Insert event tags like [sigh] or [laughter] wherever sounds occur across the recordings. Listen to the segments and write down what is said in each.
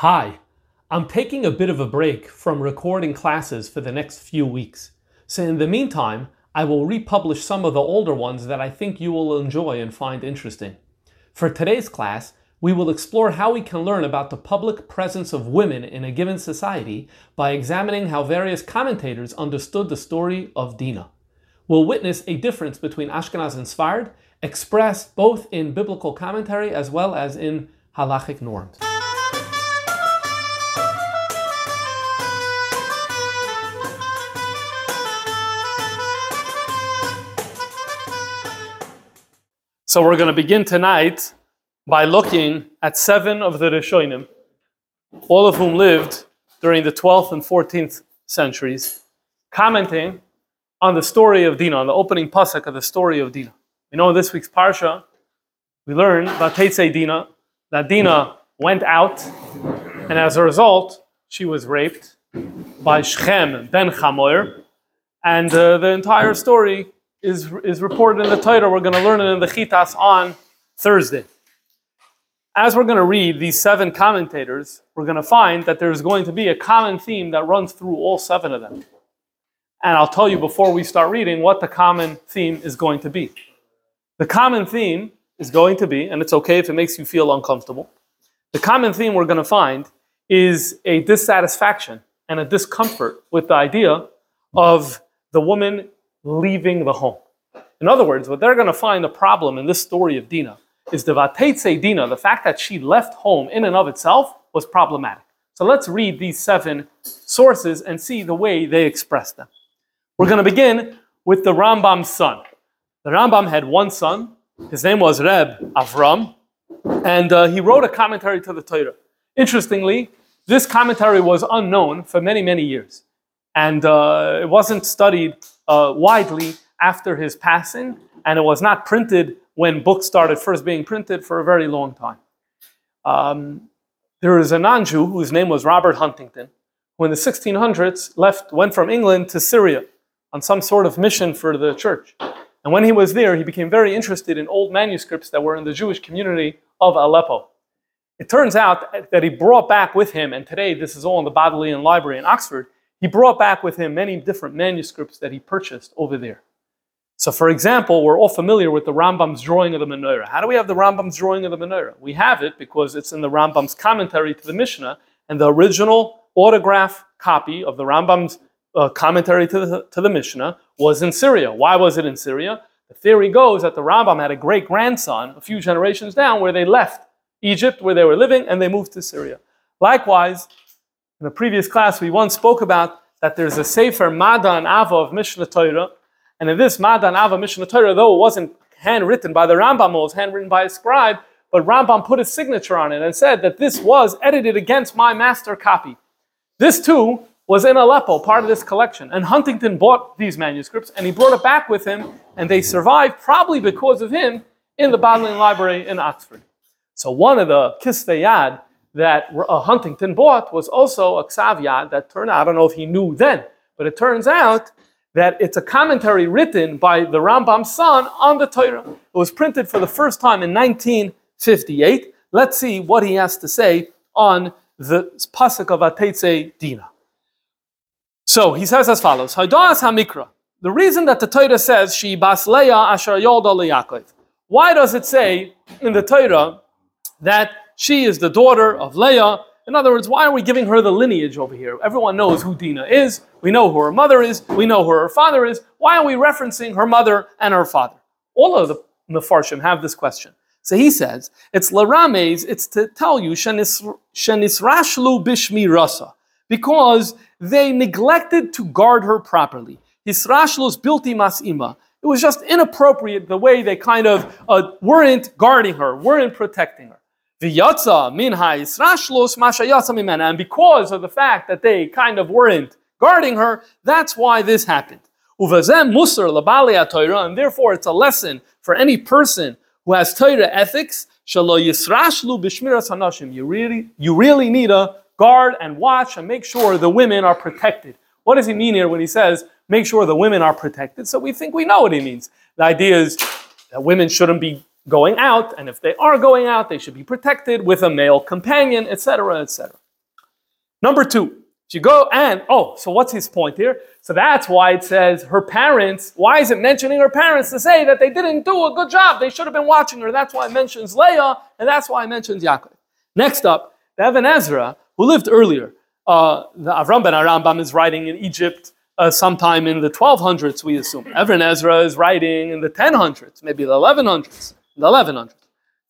Hi, I'm taking a bit of a break from recording classes for the next few weeks. So, in the meantime, I will republish some of the older ones that I think you will enjoy and find interesting. For today's class, we will explore how we can learn about the public presence of women in a given society by examining how various commentators understood the story of Dinah. We'll witness a difference between Ashkenaz and Sfard, expressed both in biblical commentary as well as in halachic norms. So we're going to begin tonight by looking at seven of the Rishonim, all of whom lived during the 12th and 14th centuries, commenting on the story of Dinah, on the opening pasuk of the story of Dinah. You know, in this week's parsha, we learn about Teitzei Dinah, that Dinah went out, and as a result, she was raped by Shechem ben Chamoir, and uh, the entire story is, is reported in the Torah. We're going to learn it in the Chitas on Thursday. As we're going to read these seven commentators, we're going to find that there's going to be a common theme that runs through all seven of them. And I'll tell you before we start reading what the common theme is going to be. The common theme is going to be, and it's okay if it makes you feel uncomfortable, the common theme we're going to find is a dissatisfaction and a discomfort with the idea of the woman leaving the home. In other words, what they're going to find a problem in this story of Dinah is the Vateitze Dinah, the fact that she left home in and of itself was problematic. So let's read these seven sources and see the way they express them. We're going to begin with the Rambam's son. The Rambam had one son. His name was Reb Avram, and uh, he wrote a commentary to the Torah. Interestingly, this commentary was unknown for many, many years, and uh, it wasn't studied uh, widely after his passing, and it was not printed when books started first being printed for a very long time. Um, there is a non-Jew whose name was Robert Huntington, who in the 1600s left, went from England to Syria on some sort of mission for the church. And when he was there, he became very interested in old manuscripts that were in the Jewish community of Aleppo. It turns out that he brought back with him, and today this is all in the Bodleian Library in Oxford, he brought back with him many different manuscripts that he purchased over there. So, for example, we're all familiar with the Rambam's drawing of the menorah. How do we have the Rambam's drawing of the menorah? We have it because it's in the Rambam's commentary to the Mishnah, and the original autograph copy of the Rambam's uh, commentary to the, to the Mishnah was in Syria. Why was it in Syria? The theory goes that the Rambam had a great grandson a few generations down where they left Egypt, where they were living, and they moved to Syria. Likewise, in the previous class, we once spoke about that there's a Sefer Madan Ava of Mishnah Torah, and in this Madan Ava Mishnah Torah, though it wasn't handwritten by the Rambam, it was handwritten by a scribe, but Rambam put his signature on it and said that this was edited against my master copy. This too was in Aleppo, part of this collection, and Huntington bought these manuscripts and he brought it back with him, and they survived probably because of him in the Bodleian Library in Oxford. So one of the Kisveyad that uh, Huntington bought was also a Ksav that turned out, I don't know if he knew then, but it turns out that it's a commentary written by the Rambam's son on the Torah. It was printed for the first time in 1958. Let's see what he has to say on the pasuk of Atetze Dina. So he says as follows: Haidas Hamikra. The reason that the Torah says she basleya asher Yaakov. Why does it say in the Torah that she is the daughter of Leah. In other words, why are we giving her the lineage over here? Everyone knows who Dina is. We know who her mother is. We know who her father is. Why are we referencing her mother and her father? All of the Mefarshim have this question. So he says, it's Larames, it's to tell you, Shenisrashlu Bishmi Rasa, because they neglected to guard her properly. Hisrashlus Bilti Masima. It was just inappropriate the way they kind of uh, weren't guarding her, weren't protecting her. V'yatza min ha'israshlos mashayatza mimena. And because of the fact that they kind of weren't guarding her, that's why this happened. Uvazem musar labali Torah, and therefore it's a lesson for any person who has Torah ethics. Shalo yisrashlu b'shmiras hanashim. You really, you really need to guard and watch and make sure the women are protected. What does he mean here when he says, make sure the women are protected? So we think we know what he means. The idea is that women shouldn't be going out, and if they are going out, they should be protected with a male companion, etc., etc. Number two, you go and, oh, so what's his point here? So that's why it says her parents, why is it mentioning her parents to say that they didn't do a good job? They should have been watching her. That's why it mentions Leah, and that's why it mentions Yaakov. Next up, Even Ezra, who lived earlier. Uh, the Avram ben Arambam is writing in Egypt uh, sometime in the 1200s, we assume. Even Ezra is writing in the 1000s, maybe the 1100s, the 1100s.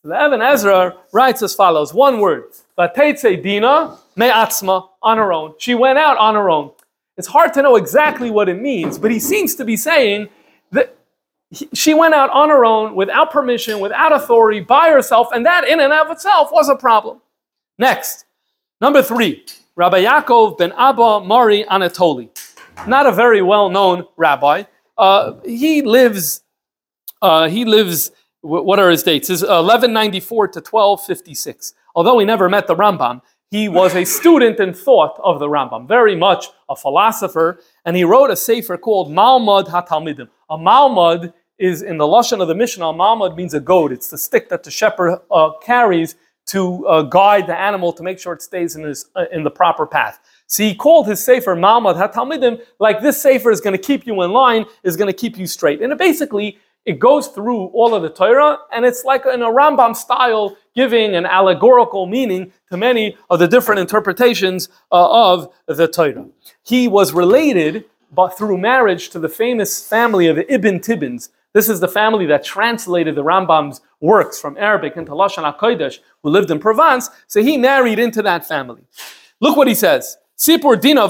The Even Ezra writes as follows: one word, "Vateitze Dina me'atzma," on her own. She went out on her own. It's hard to know exactly what it means, but he seems to be saying that she went out on her own, without permission, without authority, by herself, and that in and of itself was a problem. Next, number three, Rabbi Yaakov ben Abba Mari Anatoli, not a very well-known rabbi. Uh, he lives. Uh, he lives what are his dates? Is 1194 to 1256. Although he never met the Rambam, he was a student in thought of the Rambam, very much a philosopher, and he wrote a sefer called Malmud HaTalmidim. A Malmud is in the lashon of the Mishnah. Malmud means a goad. It's the stick that the shepherd uh, carries to uh, guide the animal to make sure it stays in, his, uh, in the proper path. So he called his sefer Malmud HaTalmidim, like this sefer is going to keep you in line, is going to keep you straight. And it basically it goes through all of the Torah, and it's like in a Rambam style, giving an allegorical meaning to many of the different interpretations uh, of the Torah. He was related, but through marriage, to the famous family of the Ibn Tibbons. This is the family that translated the Rambam's works from Arabic into Lashon HaKodesh, who lived in Provence. So he married into that family. Look what he says. Sipur Dina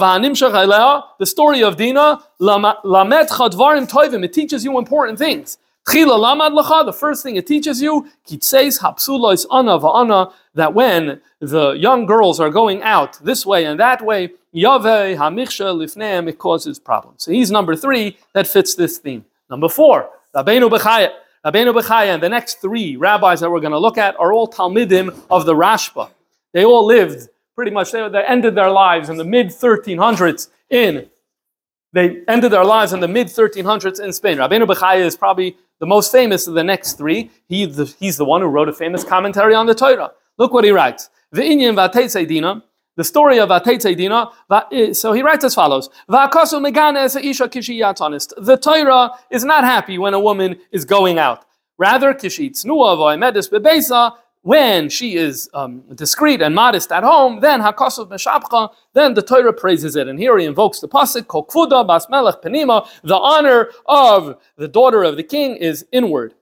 the story of Dina, lamet chadvarim toivim, it teaches you important things. The first thing it teaches you, he says an of anna, that when the young girls are going out this way and that way, it causes problems. So he's number three that fits this theme. Number four, Rabbeinu Bechaya. Rabbeinu Bechaya and the next three rabbis that we're going to look at are all Talmidim of the Rashba. They all lived pretty much, they, they ended their lives in the mid 1300s in they ended their lives in the mid 1300s in Spain. Rabbeinu Bechaya is probably the most famous of the next three. He, the, he's the one who wrote a famous commentary on the Torah. Look what he writes. The Inyan the story of Dina. Eh, so he writes as follows: The Torah is not happy when a woman is going out. Rather, when she is um, discreet and modest at home, then hakosov meshabcha, then the Torah praises it. And here he invokes the pasuk, kokfuda bas melech penima, the honor of the daughter of the king is inward.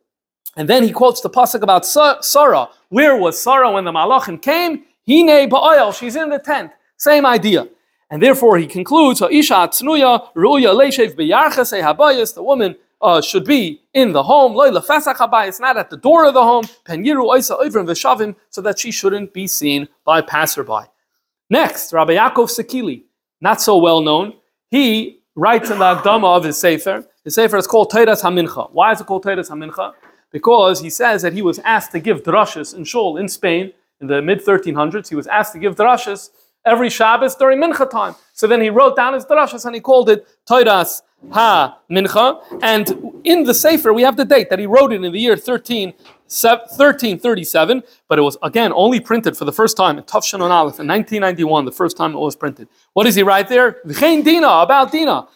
And then he quotes the pasuk about Sarah. Where was Sarah when the malachim came? Hine ba'oil, she's in the tent. Same idea. And therefore he concludes, Ha'isha atznuya, ruya leishev b'yarchase habayis, the woman uh, should be in the home. It's not at the door of the home. So that she shouldn't be seen by passerby. Next, Rabbi Yaakov Sakili, not so well known. He writes in the Agdama of his Sefer. His Sefer is called Teiras Hamincha. Why is it called Teiras Hamincha? Because he says that he was asked to give drashas in Shul in Spain in the mid 1300s. He was asked to give drashas every Shabbos during Mincha time. So then he wrote down his drashas and he called it Teiras Ha Mincha. And in the Sefer, we have the date that he wrote it in the year 13, 1337, but it was again only printed for the first time in Tafshan on Aleph in 1991, the first time it was printed. What does he write there? V'chein Dina, about Dina.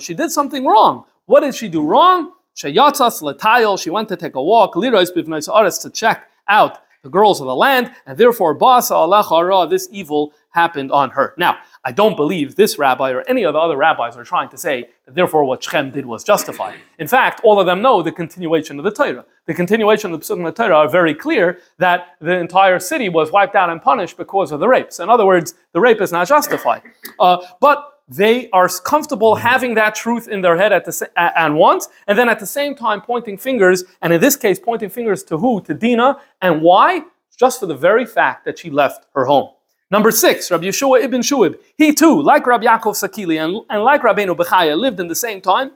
She did something wrong. What did she do wrong? She went to take a walk, to check out the girls of the land, and therefore this evil happened on her. Now, I don't believe this rabbi or any of the other rabbis are trying to say that therefore what Shem did was justified. In fact, all of them know the continuation of the Torah. The continuation of the Psukim of the Torah are very clear that the entire city was wiped out and punished because of the rapes. In other words, the rape is not justified. Uh, but they are comfortable having that truth in their head at the and once, and then at the same time pointing fingers, and in this case, pointing fingers to who? To Dina. And why? Just for the very fact that she left her home. Number six, Rabbi Yeshua ibn Shuib. He too, like Rabbi Yaakov Sakili and, and like Rabbeinu Bechaya, lived in the same time,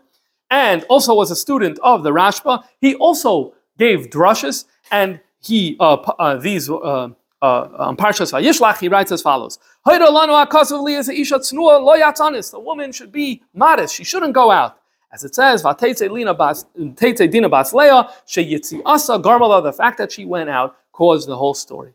and also was a student of the Rashba. He also gave drushes, and he uh, uh, these uh, uh, on Parshas Vayishlach, he writes as follows: The woman should be modest; she shouldn't go out. As it says, "Vatete dina bas leah sheyitzi asa garmala." the fact that she went out caused the whole story.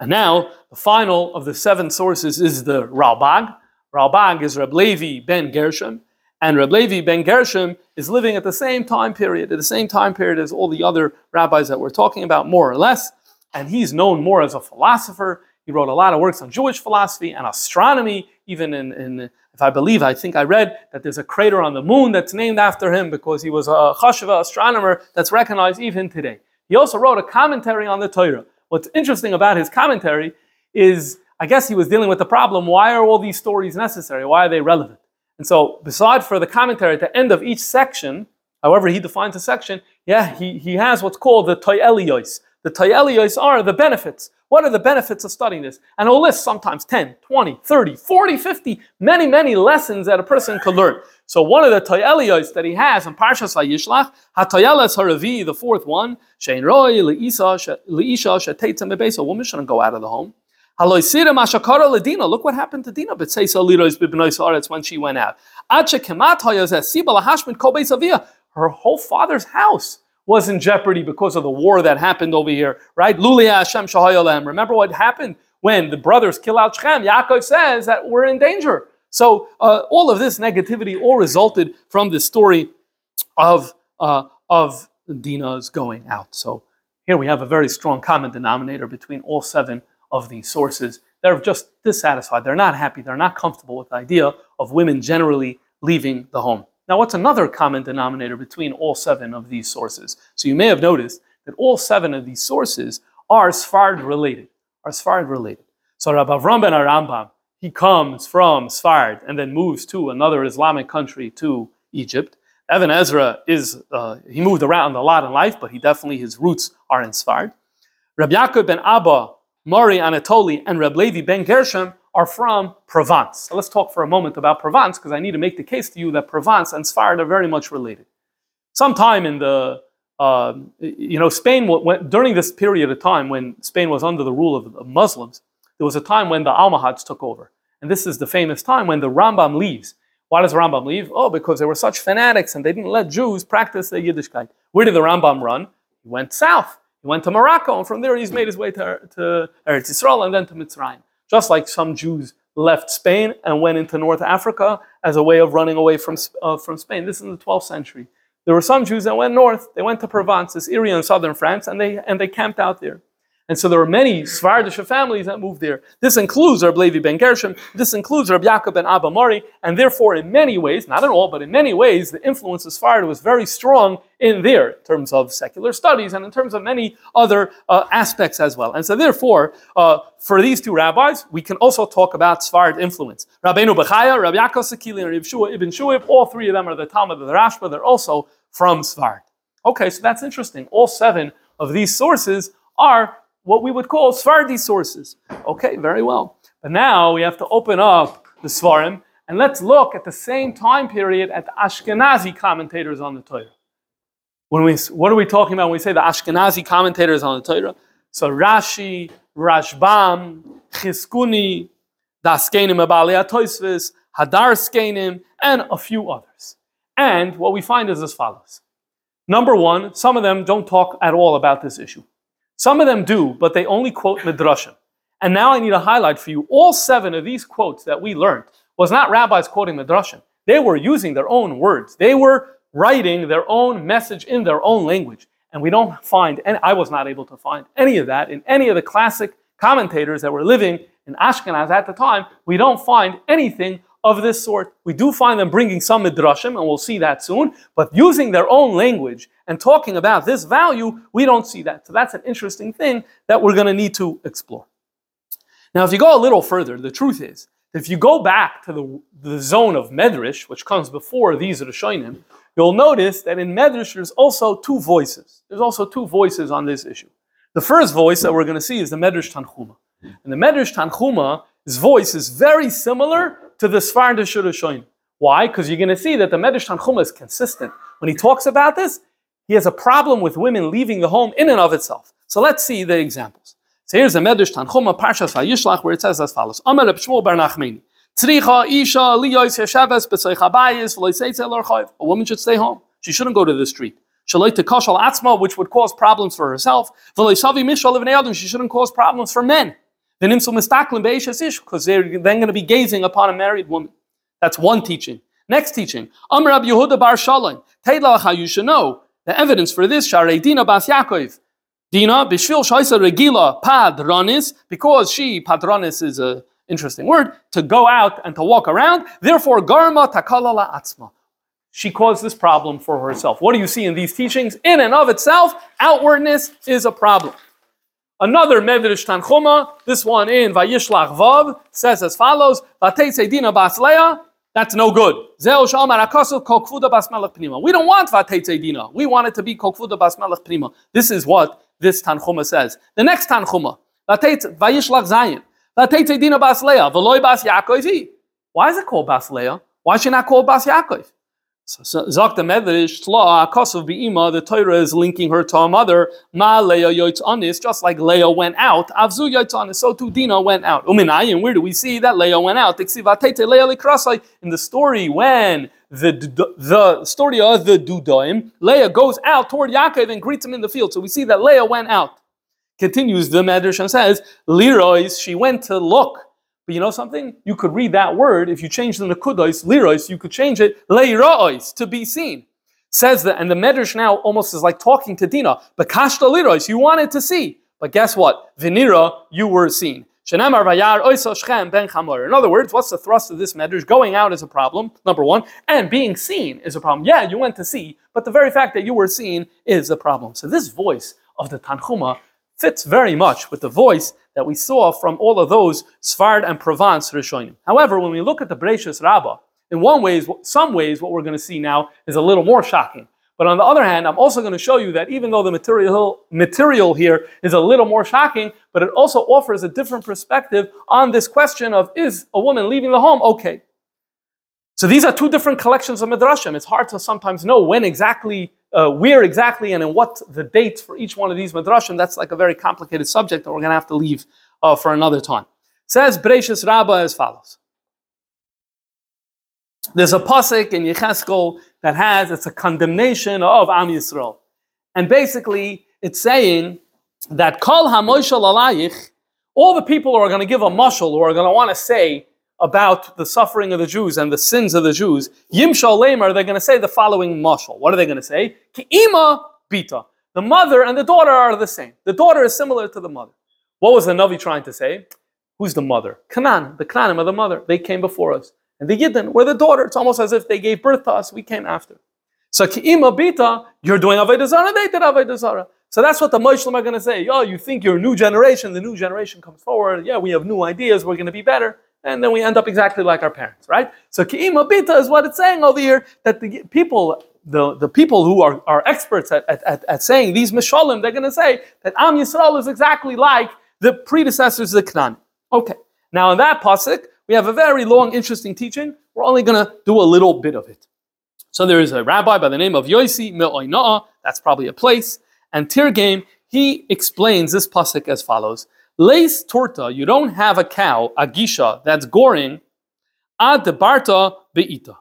And now, the final of the seven sources is the Ralbag. Ralbag is Reb Levi ben Gershom, and Reb Levi ben Gershom is living at the same time period, at the same time period as all the other rabbis that we're talking about, more or less. And he's known more as a philosopher. He wrote a lot of works on Jewish philosophy and astronomy, even in, in if I believe, I think I read that there's a crater on the moon that's named after him because he was a chashiva astronomer that's recognized even today. He also wrote a commentary on the Torah. What's interesting about his commentary is, I guess he was dealing with the problem why are all these stories necessary? Why are they relevant? And so, beside for the commentary at the end of each section, however he defines a section, yeah, he, he has what's called the toyelios. The toyelios are the benefits. What are the benefits of studying this? And he'll list sometimes 10, 20, 30, 40, 50, many, many lessons that a person could learn. So one of the toyelios that he has in Parshas Vayishlach, hatoyeles haravi, the fourth one, shein roi leisha shetetzem bebeis. A woman shouldn't go out of the home. Look what happened to Dina. But say when she went out. Her whole father's house was in jeopardy because of the war that happened over here, right? Remember what happened when the brothers kill out Shechem? Yaakov says that we're in danger. So uh, all of this negativity all resulted from the story of uh, of Dinah's going out. So here we have a very strong common denominator between all seven of these sources. They're just dissatisfied. They're not happy. They're not comfortable with the idea of women generally leaving the home. Now, what's another common denominator between all seven of these sources? So you may have noticed that all seven of these sources are Sfard related. Are Sfard related. So Rabbi Avram ben Arambam he comes from Sfard and then moves to another Islamic country to Egypt. Even Ezra is, uh, he moved around a lot in life, but he definitely, his roots are in Sfard. Rabbi Yaakov ben Abba, Mari Anatoli, and Reb Levi ben Gershom are from Provence. So let's talk for a moment about Provence because I need to make the case to you that Provence and Sfard are very much related. Sometime in the, uh, you know, Spain, went, during this period of time when Spain was under the rule of, of Muslims, there was a time when the Almohads took over. And this is the famous time when the Rambam leaves. Why does Rambam leave? Oh, because they were such fanatics and they didn't let Jews practice their Yiddishkeit. Where did the Rambam run? He went south. He went to Morocco, and from there he's made his way to, to Eretz Yisrael and then to Mitzrayim. Just like some Jews left Spain and went into North Africa as a way of running away from, uh, from Spain. This is in the 12th century. There were some Jews that went north. They went to Provence, this area in southern France, and they, and they camped out there. And so there were many Sfardish families that moved there. This includes Rabbi Levi ben Gershom, this includes Rabbi Yaakov ben Abba Mari, and therefore in many ways, not in all, but in many ways, the influence of Sfarad was very strong in there, in terms of secular studies and in terms of many other uh, aspects as well. And so therefore, uh, for these two rabbis, we can also talk about Sfarad influence. Rabbeinu Bechaya, Rab Yaakov Sakili, and Rabbi Shua Ibn Shuib, all three of them are the Talmud of the Rashba, they're also from Sfarad. Okay, so that's interesting. All seven of these sources are what we would call Sfardi sources. Okay, very well. But now we have to open up the Svarim and let's look at the same time period at the Ashkenazi commentators on the Torah. When we, what are we talking about when we say the Ashkenazi commentators on the Torah? So Rashi, Rashbam, Chizkuni, Daskenim Abalei Toisvis, Hadar Skenim, and a few others. And what we find is as follows. Number one, some of them don't talk at all about this issue. Some of them do, but they only quote Midrashim. And now I need to highlight for you all seven of these quotes that we learned was not rabbis quoting Midrashim. They were using their own words. They were writing their own message in their own language. And we don't find, and I was not able to find any of that in any of the classic commentators that were living in Ashkenaz at the time. We don't find anything of this sort. We do find them bringing some midrashim, and we'll see that soon, but using their own language and talking about this value, we don't see that. So that's an interesting thing that we're going to need to explore. Now, if you go a little further, the truth is, if you go back to the, the zone of Medrash, which comes before these Rishonim, you'll notice that in Medrash there's also two voices. There's also two voices on this issue. The first voice that we're going to see is the Medrash Tanhuma. And the Medrash Tanchuma's voice is very similar to the Sfardish Rishonim. Why? Because you're going to see that the Medrash Tanchuma is consistent. When he talks about this, he has a problem with women leaving the home in and of itself. So let's see the examples. So here's a Medrash Tanchuma Parshas Vayishlach where it says as follows: Amar Bar. A woman should stay home. She shouldn't go to the street. Which would cause problems for herself. She shouldn't cause problems for men. Because they're then going to be gazing upon a married woman. That's one teaching. Next teaching. Amar Rab Yehuda Bar Shalom. Teilach, you should know the evidence for this. Sharei Dina Bas Yaakov. Dina bishvil shaisa regila padranis because she padranis is a interesting word to go out and to walk around. Therefore, garma takalala atzma. She caused this problem for herself. What do you see in these teachings? In and of itself, outwardness is a problem. Another Medrash Tanchuma, this one in Vayishlach Vav, says as follows: Vatei Dina Basleya. That's no good. We don't want Vatei Dina. We want it to be Kokfuda Basmelech Prima. This is what this Tanchuma says. The next Tanchuma, Vayishlach Zayin. Dina Bas Leah, Veloy Bas Yaakov. Why is it called Bas Leah? Why is she not called Bas Yaakov? Zok the Medrash, Tla, Akosov Be'ima, the Torah is linking her to her mother, Ma Leah Yoitz Anis, just like Leah went out, Avzu Yoitz Anis, so too Dina went out. Uminayin, where do we see that Leah went out? In the story when the, the story of the Dudaim, Leah goes out toward Yaakov and greets him in the field. So we see that Leah went out. Continues the Medrash and says, Lirois, she went to look. But you know something? You could read that word, if you change the Nakudois, Lirois, you could change it, Leirois, to be seen. Says that, and the Medrash now almost is like talking to Dina. But Kashta Lirois, you wanted to see. But guess what? Vinira, you were seen. In other words, what's the thrust of this medrash? Going out is a problem, number one, and being seen is a problem. Yeah, you went to see, but the very fact that you were seen is a problem. So this voice of the Tanchuma fits very much with the voice that we saw from all of those Sfard and Provence Rishonim. However, when we look at the Bereshis Rabbah, in one ways, some ways, what we're going to see now is a little more shocking. But on the other hand, I'm also going to show you that even though the material, material here is a little more shocking, but it also offers a different perspective on this question of is a woman leaving the home okay? So these are two different collections of midrashim. It's hard to sometimes know when exactly uh, where exactly and in what the dates for each one of these midrashim, that's like a very complicated subject that we're going to have to leave uh, for another time. Says Bereshis Rabbah as follows. There's a pasuk in Yecheskel that has, it's a condemnation of Am Yisrael. And basically, it's saying that Kol HaMoshel Alayich, all the people who are going to give a mushal, who are going to want to say, about the suffering of the Jews and the sins of the Jews, Yimshal Lamer, they're going to say the following mashal. What are they going to say? Ki'ima bita. The mother and the daughter are the same. The daughter is similar to the mother. What was the Navi trying to say? Who's the mother? Canaan, the Canaanim are the mother. They came before us. And the Yidden were the daughter. It's almost as if they gave birth to us. We came after. So ki'ima bita, you're doing Avodah they did Avodah. So that's what the Muslim are going to say. Oh, you think you're a new generation. The new generation comes forward. Yeah, we have new ideas. We're going to be better and then we end up exactly like our parents, right? So ki'ima bita is what it's saying over here that the people, the, the people who are, are experts at, at, at, saying these mishalim, they're going to say that Am Yisrael is exactly like the predecessors of the Canaan. Okay, now in that pasuk we have a very long, interesting teaching. We're only going to do a little bit of it. So there is a rabbi by the name of Yosi Me'oina'a, that's probably a place, and Tirgame, he explains this pasuk as follows. Lace torta, you don't have a cow, a gisha, that's goring, ad barta beita.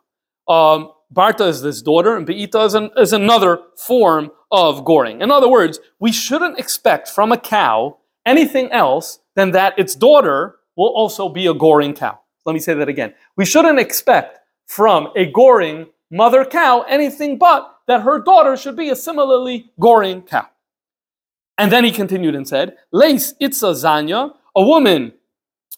Um, Barta is this daughter, and Beita is, an, is another form of goring. In other words, we shouldn't expect from a cow anything else than that its daughter will also be a goring cow. Let me say that again. We shouldn't expect from a goring mother cow anything but that her daughter should be a similarly goring cow. And then he continued and said, Lace itza zanya, a woman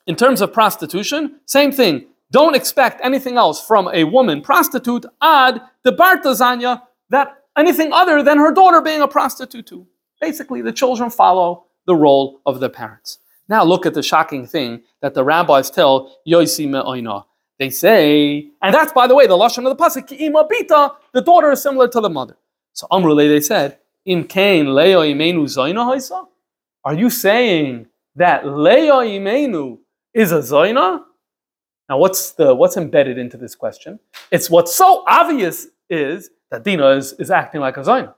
in terms of prostitution, same thing. Don't expect anything else from a woman prostitute, ad the barta zanya, that anything other than her daughter being a prostitute too. Basically, the children follow the role of their parents. Now look at the shocking thing that the rabbis tell Yosi Me'oina. They say, and that's by the way the lashon of the pasuk, Ima Bita, the daughter is similar to the mother. So Amrule, they said, Zoina haisa? Are you saying that leo imenu is a zoina? Now, what's the what's embedded into this question? It's what's so obvious is that Dina is, is acting like a zoina,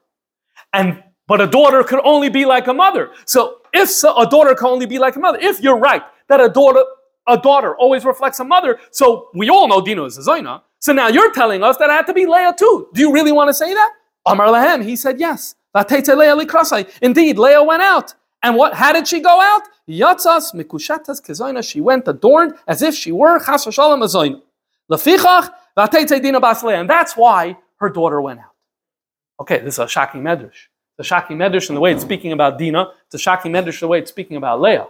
and but a daughter could only be like a mother. So if so, a daughter can only be like a mother, if you're right that a daughter a daughter always reflects a mother, so we all know Dina is a Zaina. So now you're telling us that it had to be Leah too. Do you really want to say that? Amar Lahem, he said yes. Indeed, Leah went out. And what? How did she go out? Yatzas mikushatas kezoina. She went adorned as if she were chas v'shalom azoina. Lefichach v'ateitzei dina bas And that's why her daughter went out. Okay, this is a shocking medrash. The shocking medrash in the way it's speaking about Dina. It's a shocking medrash in the way it's speaking about Leah,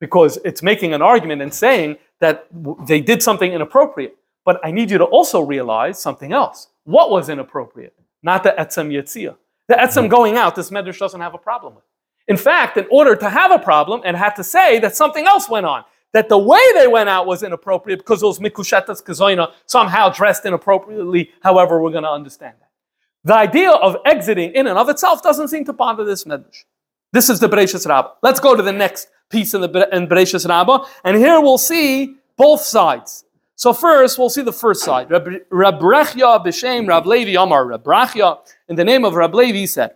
because it's making an argument and saying that they did something inappropriate. But I need you to also realize something else. What was inappropriate? Not the etzem yetzia. The etzem going out, this medrash doesn't have a problem with. In fact, in order to have a problem, it had to say that something else went on. That the way they went out was inappropriate because those mikushetas kazoina somehow dressed inappropriately, however, we're going to understand that. The idea of exiting in and of itself doesn't seem to bother this medrash. This is the Bereshis Rabbah. Let's go to the next piece in the in Bereshis Rabbah, and here we'll see both sides. So first, we'll see the first side. Rab Rechya b'shem Rab Levi Amar. Rab Rechya, in the name of Rab Levi, said.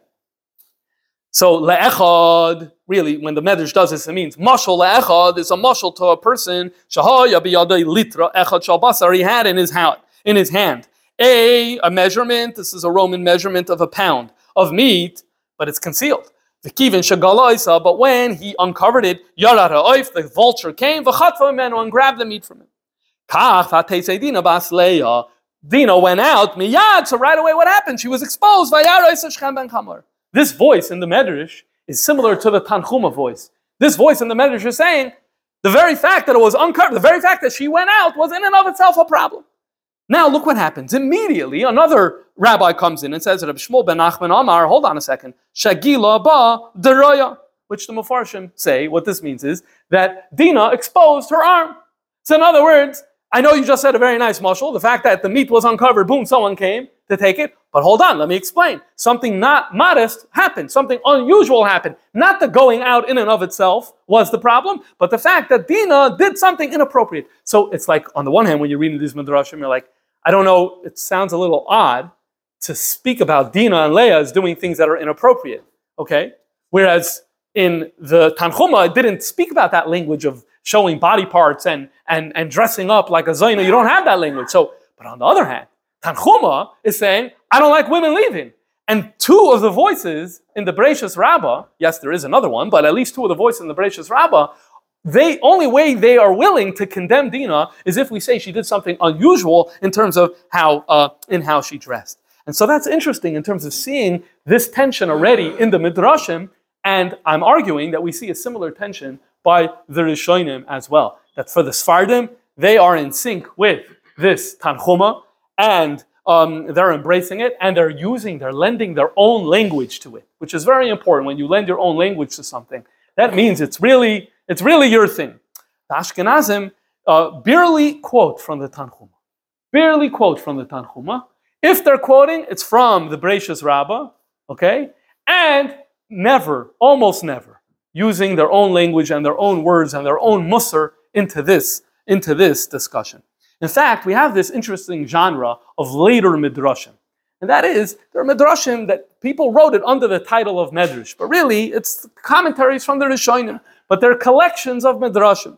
So le'echad, really, when the Medrash does this, it means mashal le'echad is a mashal to a person. Shahaya biyadei litra echad shalbasar. He had in his hand, in his hand a a measurement. This is a Roman measurement of a pound of meat, but it's concealed. The kivin shagalaisa. But when he uncovered it, yarat ha'oif, the vulture came, v'chatva and grabbed the meat from him. Dina went out, miyad, so right away what happened? She was exposed. This voice in the Medrash is similar to the Tanchuma voice. This voice in the Medrash is saying the very fact that it was uncovered, the very fact that she went out was in and of itself a problem. Now look what happens. Immediately, another rabbi comes in and says, Rabbi Shmuel ben Nachman Amar, hold on a second, Shagila ba deroya, which the Mefarshim say, what this means is that Dina exposed her arm. So in other words, I know you just said a very nice mushal. The fact that the meat was uncovered, boom, someone came to take it. But hold on, let me explain. Something not modest happened. Something unusual happened. Not the going out in and of itself was the problem, but the fact that Dina did something inappropriate. So it's like, on the one hand, when you're reading these midrashim, you're like, I don't know, it sounds a little odd to speak about Dina and Leah as doing things that are inappropriate. Okay? Whereas in the Tanchuma, it didn't speak about that language of showing body parts and, and, and dressing up like a Zaina. You don't have that language. So, but on the other hand, Tanchuma is saying, I don't like women leaving. And two of the voices in the Bereshis Rabbah, yes, there is another one, but at least two of the voices in the Bereshis Rabbah, they only way they are willing to condemn Dina is if we say she did something unusual in terms of how uh, in how she dressed. And so that's interesting in terms of seeing this tension already in the Midrashim. And I'm arguing that we see a similar tension by the Rishonim as well. That for the Sfardim, they are in sync with this Tanchuma, and um, they're embracing it, and they're using, they're lending their own language to it, which is very important. When you lend your own language to something, that means it's really, it's really your thing. The Ashkenazim uh, barely quote from the Tanchuma, barely quote from the Tanchuma. If they're quoting, it's from the Bereshis Rabbah, okay, and never, almost never, using their own language and their own words and their own musr into this, into this discussion. In fact, we have this interesting genre of later midrashim. And that is, there are midrashim that people wrote it under the title of medrash, but really it's commentaries from the Rishonim, but they're collections of midrashim.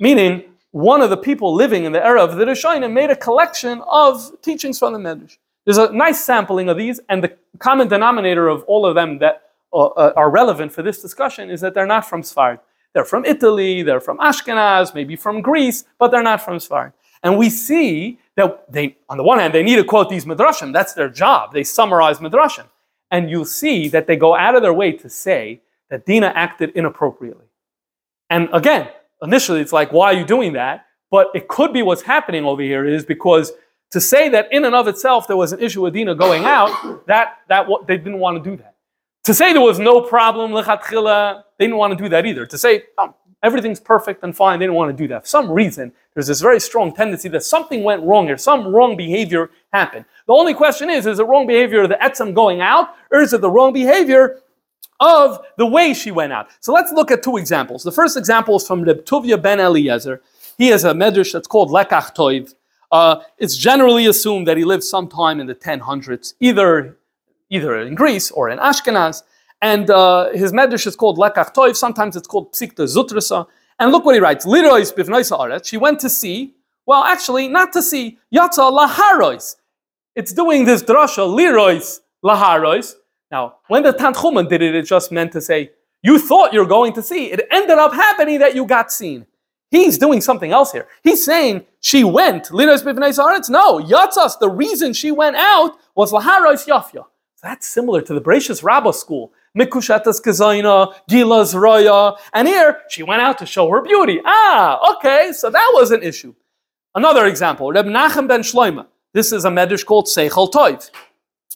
Meaning, one of the people living in the era of the Rishonim made a collection of teachings from the medrash. There's a nice sampling of these, and the common denominator of all of them that uh, are relevant for this discussion is that they're not from Sfard. They're from Italy, they're from Ashkenaz, maybe from Greece, but they're not from Sfard. And we see that they, on the one hand, they need to quote these midrashim. That's their job. They summarize midrashim. And you'll see that they go out of their way to say that Dina acted inappropriately. And again, initially it's like, why are you doing that? But it could be what's happening over here is because to say that in and of itself there was an issue with Dina going out, that, that they didn't want to do that. To say there was no problem, lechatchila, they didn't want to do that either. To say oh, everything's perfect and fine, they didn't want to do that. For some reason, there's this very strong tendency that something went wrong here, some wrong behavior happened. The only question is, is it wrong behavior of the etzem going out, or is it the wrong behavior of the way she went out? So let's look at two examples. The first example is from Reb Tuvia ben Eliezer. He has a medrash that's called Lekach Toiv. Uh, it's generally assumed that he lived sometime in the 1000s, either either in Greece or in Ashkenaz. And uh, his medrash is called Lekach Toiv. Sometimes it's called Psikta Zutrasa. And look what he writes. Lirois bivnoisa aretz. She went to see. Well, actually, not to see. Yatza laharois. It's doing this drasha. Lirois laharois. Now, when the Tanchuman did it, it just meant to say, you thought you're going to see. It ended up happening that you got seen. He's doing something else here. He's saying she went. Lirois bivnoisa aretz. No, Yatzas, the reason she went out was laharois yafya. That's similar to the Bereshis Rabbah school. Mikushatas Kazaina, Gila's Raya. And here, she went out to show her beauty. Ah, okay, so that was an issue. Another example, Reb Nachem ben Shloima. This is a medrash called Seichel Toiv.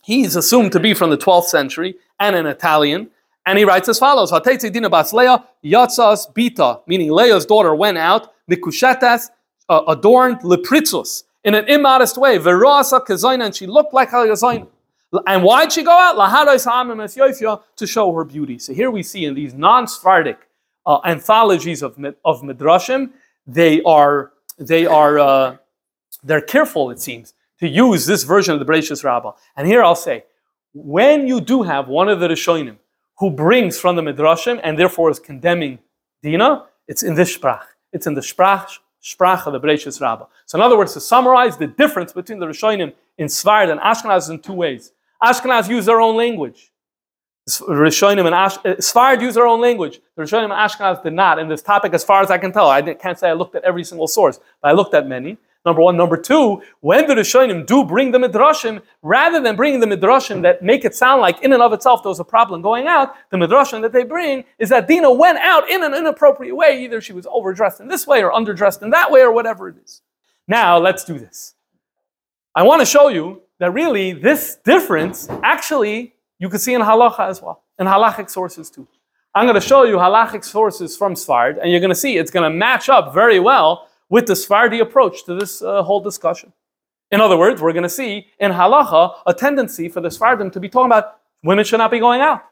He's assumed to be from the 12th century and an Italian. And he writes as follows: Dina bas Leah, Yatzas Bita, meaning Leah's daughter went out, Mikushatas, uh, adorned Lepritzus, in an immodest way, Verasa Kazaina, and she looked like a Kazaina. And why'd she go out? To show her beauty. So here we see in these non-Sephardic uh, anthologies of, of Midrashim, they are, they are, uh, they're careful, it seems, to use this version of the Bereshis Rabbah. And here I'll say, when you do have one of the Rishonim who brings from the Midrashim and therefore is condemning Dina, it's in this Sprach. It's in the Sprach, Sprach of the Bereshis Rabbah. So in other words, to summarize the difference between the Rishonim in Sfard and ashkenazim in two ways. Ashkenaz use their own language. Rishonim and Ash, uh, use their own language. The Rishonim and Ashkenaz did not in this topic, as far as I can tell. I can't say I looked at every single source, but I looked at many. Number one. Number two, when the Rishonim do bring the Midrashim, rather than bringing the Midrashim that make it sound like in and of itself there was a problem going out, the Midrashim that they bring is that Dina went out in an inappropriate way. Either she was overdressed in this way or underdressed in that way or whatever it is. Now, let's do this. I want to show you that really this difference actually you can see in halacha as well, in halachic sources too. I'm going to show you halachic sources from Sfard, and you're going to see it's going to match up very well with the Sephardi approach to this uh, whole discussion. In other words, we're going to see in halacha a tendency for the Sephardim to be talking about women should not be going out.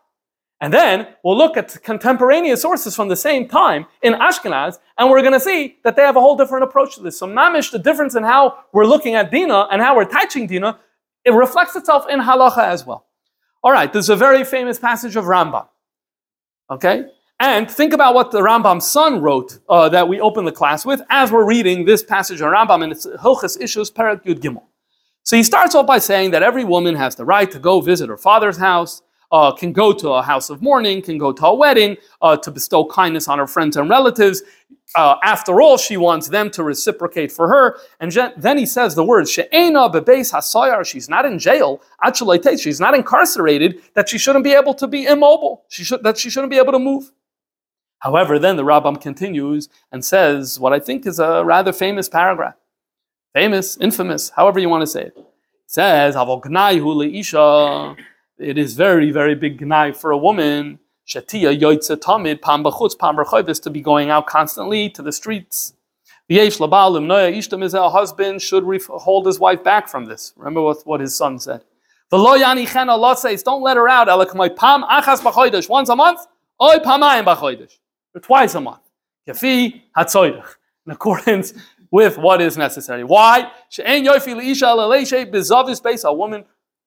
And then we'll look at contemporaneous sources from the same time in Ashkenaz, and we're going to see that they have a whole different approach to this. So, mamish, the difference in how we're looking at Dina and how we're touching Dina, it reflects itself in halacha as well. All right, there's a very famous passage of Rambam. Okay? And think about what the Rambam's son wrote uh, that we open the class with as we're reading this passage of Rambam, and it's Hilchas Ishus Perak Yud Gimel. So he starts off by saying that every woman has the right to go visit her father's house, uh, can go to a house of mourning, can go to a wedding, uh, to bestow kindness on her friends and relatives. Uh, after all, she wants them to reciprocate for her. And then he says the words, She'ena bebeis hasoyar, she's not in jail, actually, she's not incarcerated, that she shouldn't be able to be immobile, she should, that she shouldn't be able to move. However, then the Rambam continues and says what I think is a rather famous paragraph. Famous, infamous, however you want to say it. It says, it is very, very big gnai for a woman. Shatia yoitze tamid pam b'chutz pam to be going out constantly to the streets. V'yesh labal limnoya ishtam is a husband should hold his wife back from this. Remember what, what his son said. V'lo yani chen Allah says, don't let her out. Elakamay pam achas b'chodesh once a month. Oy pamayim b'chodesh or twice a month. Yafi hatzoydach in accordance with what is necessary. Why? She'en yofi leisha leleishe bezavis base a woman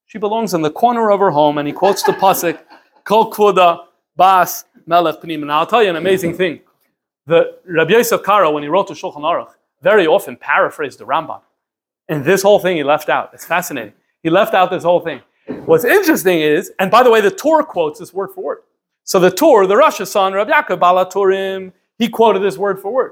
she belongs in the corner of her home, and he quotes the pasuk, Kol Kvuda Bas Melech Pnim. And I'll tell you an amazing thing. The Rabbi Yosef Karo, when he wrote the Shulchan Aruch, very often paraphrased the Rambam. And this whole thing he left out. It's fascinating. He left out this whole thing. What's interesting is, and by the way, the Torah quotes this word for word. So the Torah, the Rosh's son, Rabbi Yaakov Balaturim, he quoted this word for word.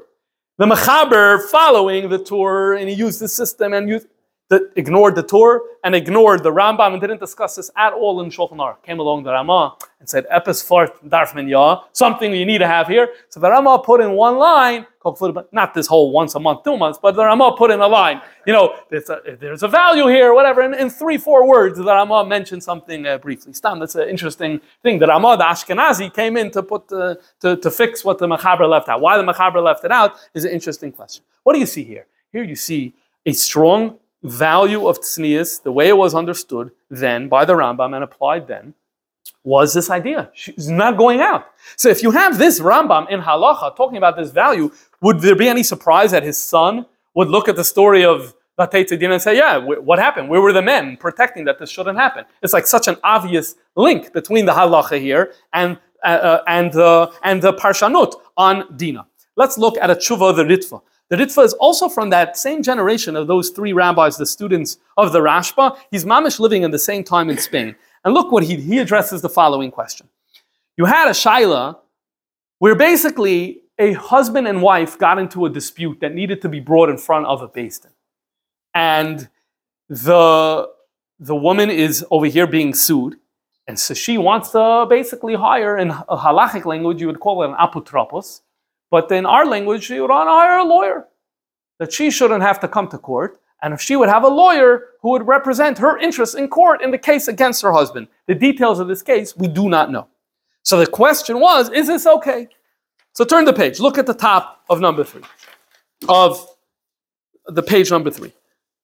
The Mechaber, following the Torah, and he used the system and used, that ignored the Torah and ignored the Rambam and didn't discuss this at all in Shulchan Aruch. Came along the Rama and said, "Epis fort darfman ya," something you need to have here. So the Ramah put in one line, not this whole once a month, two months, but the Ramah put in a line. You know, there's a, there's a value here, whatever. And in three, four words, the Ramah mentioned something uh, briefly. Stam, that's an interesting thing. The Ramah, the Ashkenazi, came in to put the, to, to fix what the Mechaber left out. Why the Mechaber left it out is an interesting question. What do you see here? Here you see a strong value of tznius, the way it was understood then by the Rambam and applied then, was this idea. She's not going out. So if you have this Rambam in halacha talking about this value, would there be any surprise that his son would look at the story of and say, yeah, what happened? Where were the men protecting that this shouldn't happen? It's like such an obvious link between the halacha here and uh, uh and the and the parshanut on Dina. Let's look at a tshuva the Ritva. The Ritva is also from that same generation of those three rabbis, the students of the Rashba. He's mamish living in the same time in Spain. And look what he, he addresses the following question. You had a shaila where basically a husband and wife got into a dispute that needed to be brought in front of a beis din. And the, the woman is over here being sued. And so she wants to basically hire, in a halachic language, you would call it an apotropos. But in our language, she would want to hire a lawyer. That she shouldn't have to come to court. And if she would have a lawyer who would represent her interests in court in the case against her husband. The details of this case, we do not know. So the question was, is this okay? So turn the page. Look at the top of number three, of the page number three.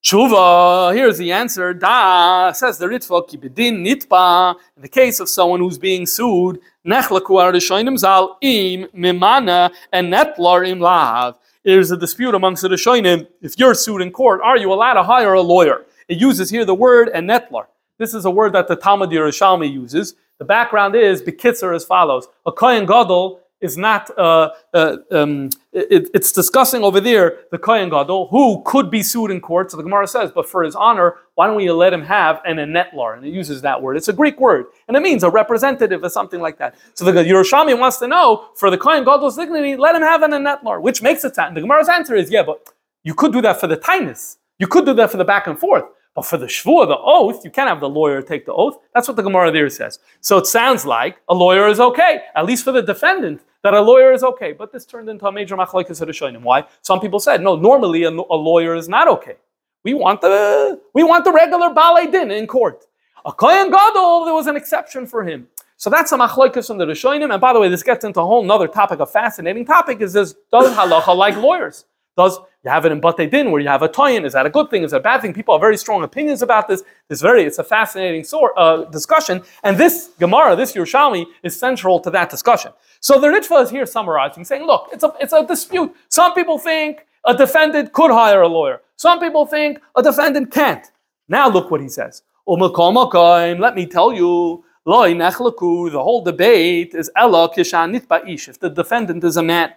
Tshuva, here's the answer. Da, says the Ritva, kibidin nitpa. In the case of someone who's being sued, nechlaku arishoinim zal im mimana and netlar im lav. There's a dispute amongst the Rishonim. If you're sued in court, are you allowed to hire a lawyer? It uses here the word and netlar. This is a word that the Talmud Yerushalmi uses. The background is bekitzer as follows: A kohen gadol is not, uh, uh, um, it, it's discussing over there the Kohen Gadol, who could be sued in court. So the Gemara says, but for his honor, why don't we let him have an enetlar? And it uses that word. It's a Greek word, and it means a representative or something like that. So the Yerushalmi wants to know, for the Kohen Gadol's dignity, let him have an enetlar, which makes it sound. The Gemara's answer is, yeah, but you could do that for the tinus. You could do that for the back and forth. But for the shvur, the oath, you can't have the lawyer take the oath. That's what the Gemara there says. So it sounds like a lawyer is okay, at least for the defendant that a lawyer is okay. But this turned into a major machlokes Rishonim. Why? Some people said, no, normally a, a, lawyer is not okay. We want the we want the regular balei din in court. A kohen gadol, there was an exception for him. So that's a machlokes from the Rishonim. And by the way, this gets into a whole other topic, a fascinating topic, is this does halacha like lawyers? Does you have it in Bate Din where you have a toyin? Is that a good thing? Is that a bad thing? People have very strong opinions about this. This very, it's a fascinating sort, uh, discussion. And this Gemara, this Yerushalmi, is central to that discussion. So the Ritva is here summarizing, saying, look, it's a, it's a dispute. Some people think a defendant could hire a lawyer. Some people think a defendant can't. Now look what he says. Let me tell you, the whole debate is Ella If the defendant is a man.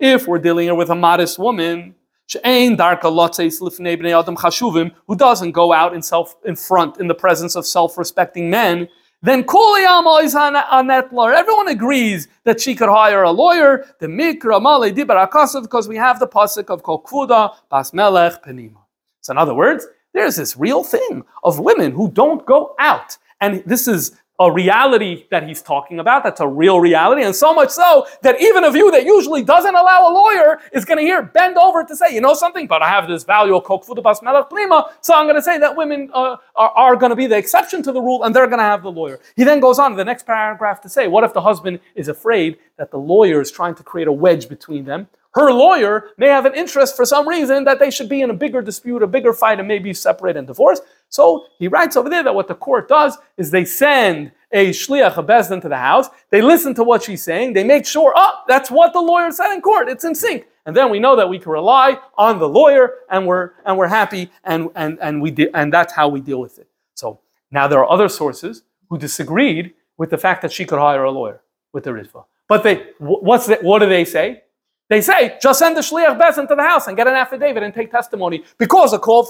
If we're dealing here with a modest woman, who doesn't go out in self in front in the presence of self-respecting men, then everyone agrees that she could hire a lawyer. The because we have the pasuk of kokfuda bas melech penima. So in other words, there's this real thing of women who don't go out, and this is a reality that he's talking about. That's a real reality. And so much so that even a view that usually doesn't allow a lawyer is going to hear bend over to say, you know something, but I have this value of kokfutabas melech prima, so I'm going to say that women uh, are, are going to be the exception to the rule and they're going to have the lawyer. He then goes on in the next paragraph to say, what if the husband is afraid that the lawyer is trying to create a wedge between them? Her lawyer may have an interest for some reason that they should be in a bigger dispute, a bigger fight, and maybe separate and divorce. So he writes over there that what the court does is they send a shliach, a beis din to the house. They listen to what she's saying. They make sure, oh, that's what the lawyer said in court. It's in sync. And then we know that we can rely on the lawyer, and we're and we're happy, and and and we de- and that's how we deal with it. So now there are other sources who disagreed with the fact that she could hire a lawyer with the ritva. But they, what's the, what do they say? They say, just send the shliach beis din into the house and get an affidavit and take testimony because of kol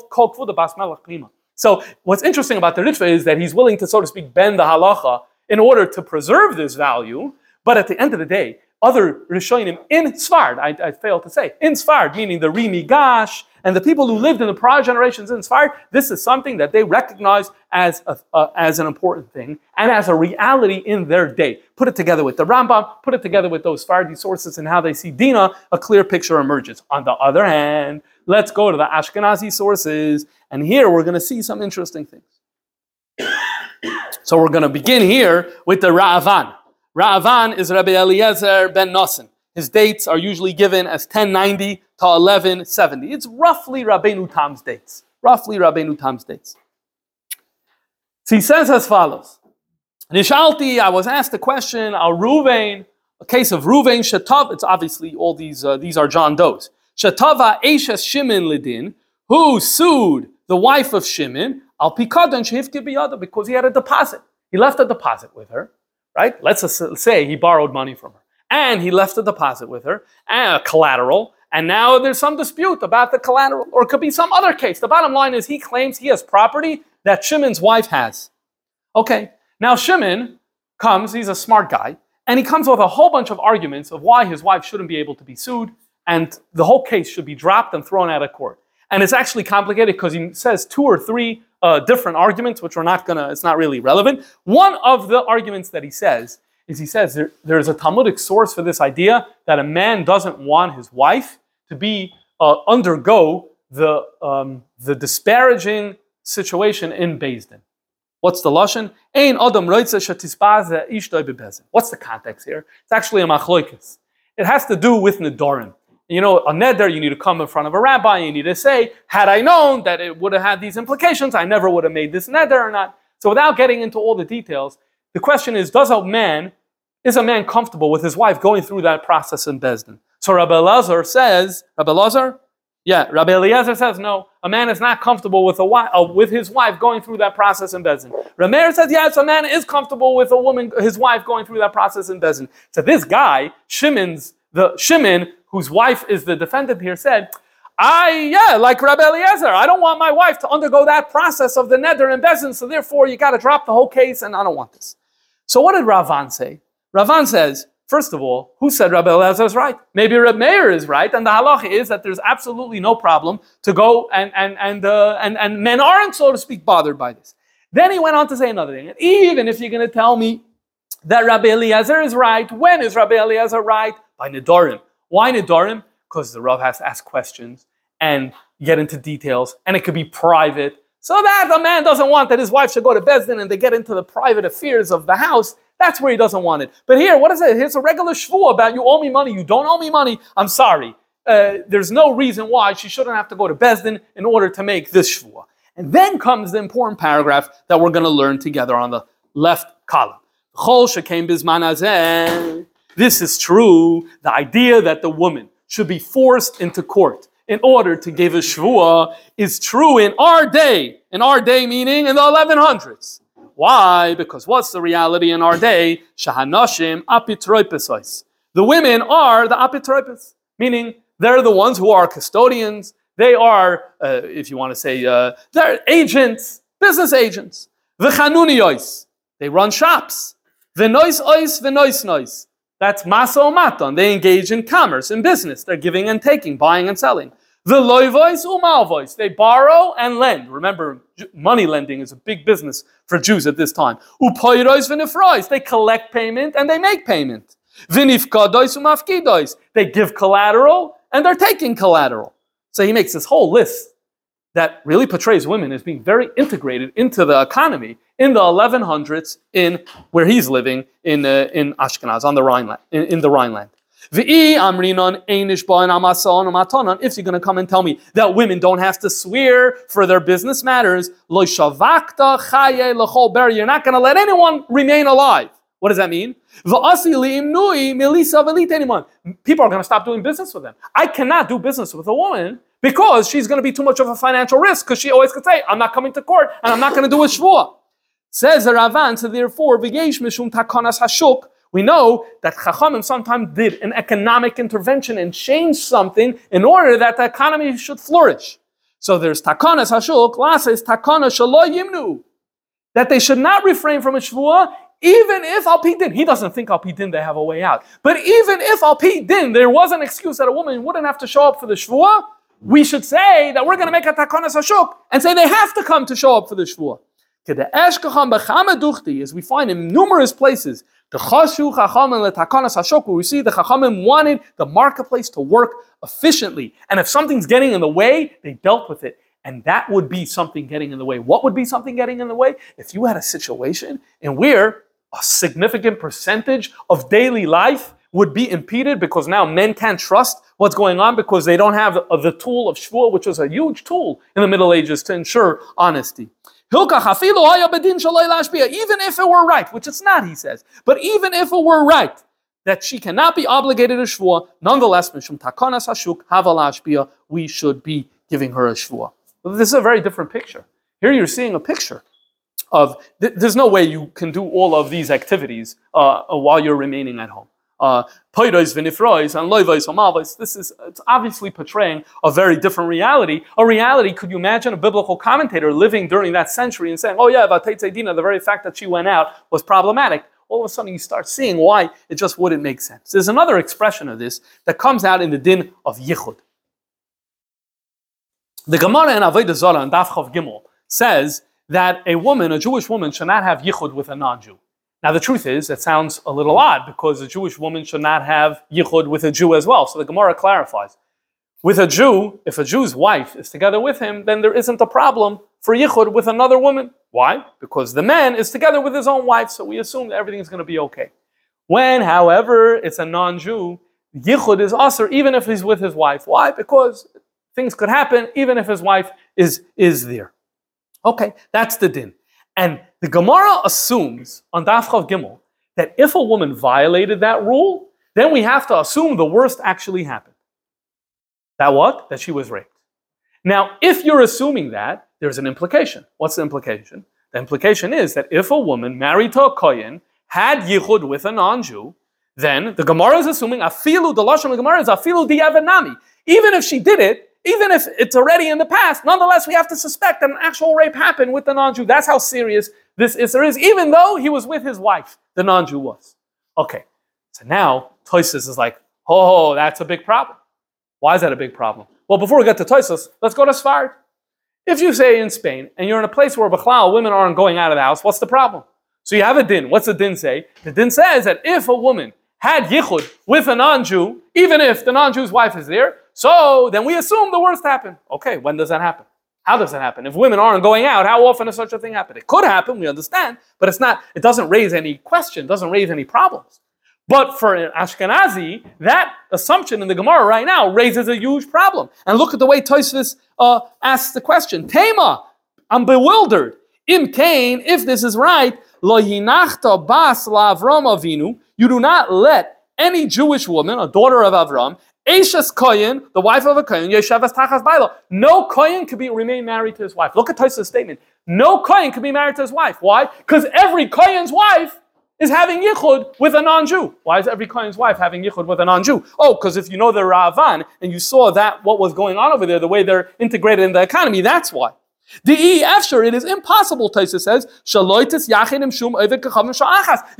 the bas melech prima. So what's interesting about the Ritva is that he's willing to, so to speak, bend the halacha in order to preserve this value. But at the end of the day, other Rishonim in Sfard, I, I failed to say, in Sfard, meaning the Ri Migash and the people who lived in the prior generations in Sfard, this is something that they recognize as, a, uh, as an important thing and as a reality in their day. Put it together with the Rambam, put it together with those Sfardi sources and how they see Dina, a clear picture emerges. On the other hand, let's go to the Ashkenazi sources and here we're going to see some interesting things. [coughs] so we're going to begin here with the Ra'avan. Ra'avan is Rabbi Eliezer ben Nosson. His dates are usually given as 1090 to 1170. It's roughly Rabbeinu Tam's dates. Roughly Rabbeinu Tam's dates. So he says as follows. Nishalti, I was asked a question, al Ruvain, a case of Ruvain Shetav, it's obviously all these, uh, these are John Doe's. Shatava Eshes Shimon Lidin, who sued the wife of Shimon, Al Pikadon Shehifki Biyada, because he had a deposit. He left a deposit with her, right? Let's say he borrowed money from her. And he left a deposit with her, and a collateral, and now there's some dispute about the collateral, or it could be some other case. The bottom line is he claims he has property that Shimon's wife has. Okay, now Shimon comes, he's a smart guy, and he comes with a whole bunch of arguments of why his wife shouldn't be able to be sued, and the whole case should be dropped and thrown out of court. And it's actually complicated because he says two or three uh, different arguments, which are not gonna, it's not really relevant. One of the arguments that he says is he says there, there's a Talmudic source for this idea that a man doesn't want his wife to be uh, undergo the um, the disparaging situation in Din. What's the lashon? Ein adam What's the context here? It's actually a machloikis. It has to do with nedarim. You know, a neder, you need to come in front of a rabbi. You need to say, had I known that it would have had these implications, I never would have made this neder or not. So, without getting into all the details, the question is: Does a man is a man comfortable with his wife going through that process in Beis Din? So Rabbi Elazar says, Rabbi Elazar, yeah, Rabbi Eliezer says no. A man is not comfortable with a wife, uh, with his wife going through that process in Beis Din. Rameir says yes, a man is comfortable with a woman, his wife going through that process in Beis Din. So this guy, Shimon's the Shimon, whose wife is the defendant here, said, I yeah, like Rabbi Eliezer, I don't want my wife to undergo that process of the nether in Beis Din, so therefore you got to drop the whole case, and I don't want this. So what did Ra'avan say? Ra'avan says First of all, who said Rabbi Elazar is right? Maybe Rabbi Meir is right, and the halacha is that there's absolutely no problem to go and and and uh, and and men aren't, so to speak, bothered by this. Then he went on to say another thing. Even if you're going to tell me that Rabbi Eliezer is right, when is Rabbi Eliezer right? By Nidorim. Why Nidorim? Because the Rav has to ask questions and get into details, and it could be private. So that a man doesn't want that his wife should go to Beis Din and they get into the private affairs of the house that's where he doesn't want it. But here, what is it? Here's a regular shvua about you owe me money, you don't owe me money, I'm sorry. Uh, there's no reason why she shouldn't have to go to Beis Din in order to make this shvua. And then comes the important paragraph that we're going to learn together on the left column. This is true. The idea that the woman should be forced into court in order to give a shvua is true in our day. In our day, meaning in the 1100s. Why? Because what's the reality in our day? Shahanashim apitroipesois. The women are the apitroipes, meaning they're the ones who are custodians. They are, uh, if you want to say, uh, they're agents, business agents. The chanuniois, they run shops. The nois ois, the nois nois. That's maso maton. They engage in commerce, in business. They're giving and taking, buying and selling. The loy voice, umal voice. They borrow and lend. Remember, money lending is a big business for Jews at this time. Upoirois v'nefrois. They collect payment and they make payment. V'nifkadois umafkidois. They give collateral and they're taking collateral. So he makes this whole list that really portrays women as being very integrated into the economy in the 1100s in where he's living in, uh, in Ashkenaz on the Rhineland, in, in the Rhineland. If you're going to come and tell me that women don't have to swear for their business matters, you're not going to let anyone remain alive. What does that mean? People are going to stop doing business with them. I cannot do business with a woman because she's going to be too much of a financial risk because she always could say, I'm not coming to court and I'm not going to do a shvua. Says the Ra'avan, so therefore, we know that Chachamim sometimes did an economic intervention and changed something in order that the economy should flourish. So there's takanas hashuk, classes takana shalo yimnu, that they should not refrain from a shvuah, even if al din. He doesn't think al din they have a way out. But even if al din there was an excuse that a woman wouldn't have to show up for the shvuah, we should say that we're going to make a takanas hashuk and say they have to come to show up for the shvuah. As we find in numerous places the chashu chachamim letakanas hashok, we see the chachamim wanted the marketplace to work efficiently, and if something's getting in the way, they dealt with it. And that would be something getting in the way. What would be something getting in the way? If you had a situation in where a significant percentage of daily life would be impeded because now men can't trust what's going on because they don't have the tool of shvuah, which was a huge tool in the Middle Ages to ensure honesty. Even if it were right, which it's not, he says, but even if it were right, that she cannot be obligated to shvua. Nonetheless, mishum hashuk havalashbia, we should be giving her a shvua. This is a very different picture. Here you're seeing a picture of th- there's no way you can do all of these activities uh, while you're remaining at home. Uh, This is it's obviously portraying a very different reality. A reality, could you imagine a biblical commentator living during that century and saying, oh yeah, about Dina, the very fact that she went out was problematic. All of a sudden you start seeing why it just wouldn't make sense. There's another expression of this that comes out in the din of Yichud. The Gemara in Avodah Zarah and Daf Chav Gimel says that a woman, a Jewish woman, should not have yichud with a non-Jew. Now the truth is, that sounds a little odd because a Jewish woman should not have yichud with a Jew as well. So the Gemara clarifies. With a Jew, if a Jew's wife is together with him, then there isn't a problem for yichud with another woman. Why? Because the man is together with his own wife, so we assume that everything is going to be okay. When, however, it's a non-Jew, yichud is also even if he's with his wife. Why? Because things could happen even if his wife is, is there. Okay, that's the din. And the Gemara assumes on Daf Chav Gimel that if a woman violated that rule, then we have to assume the worst actually happened. That what? That she was raped. Now, if you're assuming that, there's an implication. What's the implication? The implication is that if a woman married to a kohen had yichud with a non-Jew, then the Gemara is assuming afilu the lashon Gemara is afilu diavanami. Even if she did it, even if it's already in the past, nonetheless, we have to suspect that an actual rape happened with the non Jew. That's how serious this Isser is, even though he was with his wife, the non Jew was. Okay, so now Toisus is like, oh, that's a big problem. Why is that a big problem? Well, before we get to Toisus, let's go to Sfard. If you say in Spain and you're in a place where Bachlal, women aren't going out of the house, what's the problem? So you have a din. What's the din say? The din says that if a woman had yichud with a non-Jew, even if the non-Jew's wife is there, so then we assume the worst happened. Okay, when does that happen? How does that happen? If women aren't going out, how often does such a thing happen? It could happen, we understand, but it's not, it doesn't raise any question, doesn't raise any problems. But for an Ashkenazi, that assumption in the Gemara right now raises a huge problem. And look at the way Tosfos uh, asks the question. Tema, I'm bewildered. In Cain, if this is right, lo yinachta bas la Avram Avinu, you do not let any Jewish woman, a daughter of Avram, Ashes Koyin, the wife of a Koyin, Yeshavas Tachas Bailo. No Koyin could be remain married to his wife. Look at Tosfos' statement. No Koyin could be married to his wife. Why? Because every Koyin's wife is having yichud with a non-Jew. Why is every Kohen's wife having yichud with a non-Jew? Oh, because if you know the Ra'avan and you saw that what was going on over there, the way they're integrated in the economy, that's why. The after it is impossible, Taisa says, You're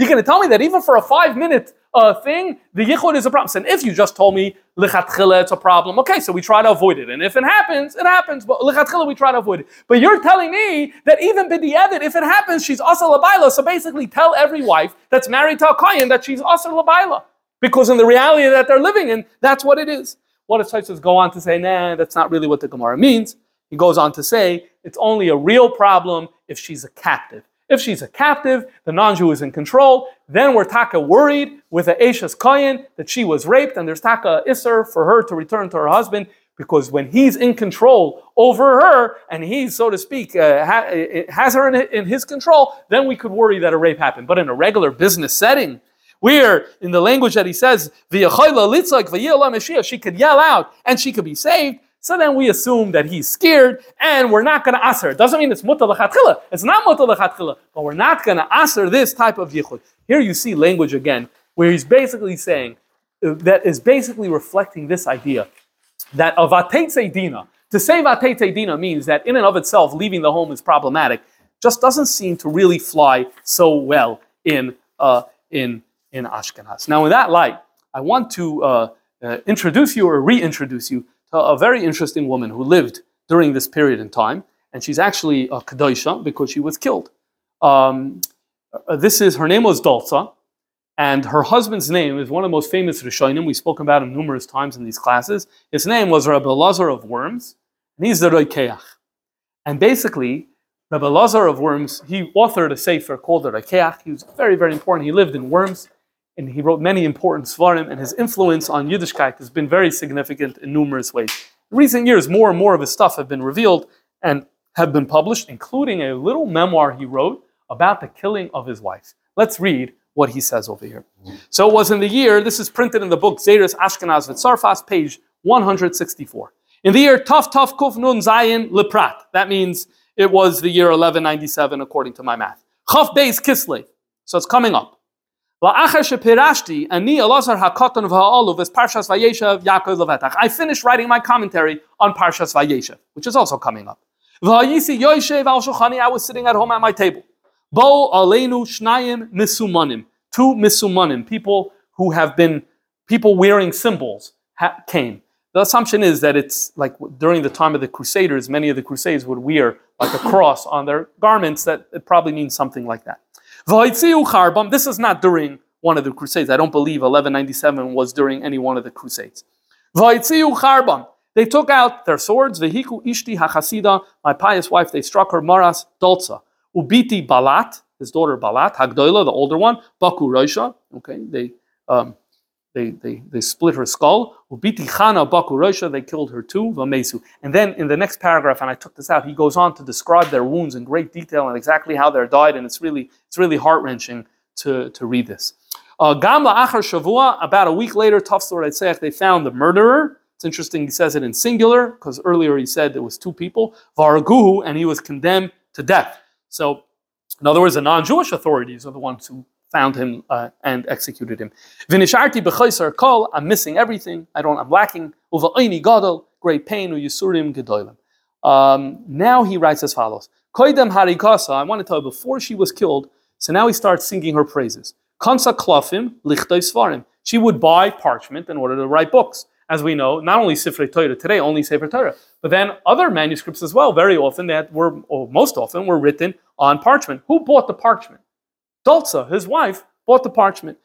going to tell me that even for a five minute uh, thing, the yichud is a problem. And if you just told me lichatchila, it's a problem. Okay, so we try to avoid it. And if it happens, it happens. But lichatchila, we try to avoid it. But you're telling me that even b'di'edet, if it happens, she's also labaila. So basically, tell every wife that's married to a kohen that she's also labaila. Because in the reality that they're living in, that's what it is. What does Taisus go on to say? Nah, that's not really what the Gemara means. He goes on to say it's only a real problem if she's a captive. If she's a captive, the non-Jew is in control, then we're taka worried with the Ashes Kohen that she was raped, and there's taka Isser for her to return to her husband, because when he's in control over her, and he's, so to speak, uh, ha- has her in, in his control, then we could worry that a rape happened. But in a regular business setting, where in the language that he says, she could yell out and she could be saved, so then we assume that he's scared and we're not going to ask her. It doesn't mean it's muta lechatchila. It's not muta lechatchila, but we're not going to ask her this type of yichud. Here you see language again, where he's basically saying, uh, that is basically reflecting this idea that of atetze dina. To say vatetze dina means that in and of itself, leaving the home is problematic, just doesn't seem to really fly so well in, uh, in, in Ashkenaz. Now, in that light, I want to uh, uh, introduce you or reintroduce you a very interesting woman who lived during this period in time, and she's actually a Kadosha because she was killed. Um, uh, this is, her name was Dalza, and her husband's name is one of the most famous Rishonim. We've spoken about him numerous times in these classes. His name was Rabbi Lazar of Worms, and he's the Roikeach. And basically, Rabbi Lazar of Worms, he authored a sefer called the Roikeach. He was very, very important. He lived in Worms and he wrote many important svarim, and his influence on Yiddishkeit has been very significant in numerous ways. In recent years, more and more of his stuff have been revealed and have been published, including a little memoir he wrote about the killing of his wife. Let's read what he says over here. So it was in the year, this is printed in the book Zeres Ashkenaz V'Tzarfas, page 164. In the year Taf Taf Kuf Nun Zayin Leprat. That means it was the year 1197 according to my math. Chaf Beis Kislev. So it's coming up. I finished writing my commentary on Parshas Vayeshev, which is also coming up. I was sitting at home at my table. Bo Shnayim. Two Misumanim, people who have been, people wearing symbols, came. The assumption is that it's like during the time of the Crusaders, many of the Crusades would wear like a cross on their garments, that it probably means something like that. This is not during one of the Crusades. I don't believe 1197 was during any one of the Crusades. They took out their swords. Vehiku ishti hachasida, my pious wife. They struck her maras dolza. Ubiti balat, his daughter balat, hagdoila, the older one. Baku roisha. Okay, they um, they, they, they split her skull. They killed her too. Vamesu. And then in the next paragraph, and I took this out, he goes on to describe their wounds in great detail and exactly how they're died, and it's really it's really heart wrenching to to read this. Uh, Gamla achar shavua. About a week later, Tafsor they found the murderer. It's interesting he says it in singular because earlier he said there was two people, Varaguhu, and he was condemned to death. So, in other words, the non-Jewish authorities are the ones who found him uh, and executed him. Vinisharti kol, I'm missing everything. I don't. I'm lacking. Gadol, great pain. Gedolim. Um, now he writes as follows: Koidem harikasa. I want to tell you before she was killed. So now he starts singing her praises. Kansa klafim svarim. She would buy parchment in order to write books as we know, not only Sifrei Torah today, only Sefer Torah, but then other manuscripts as well. Very often that were, or most often, were written on parchment. Who bought the parchment? Dolza, his wife, bought the parchment.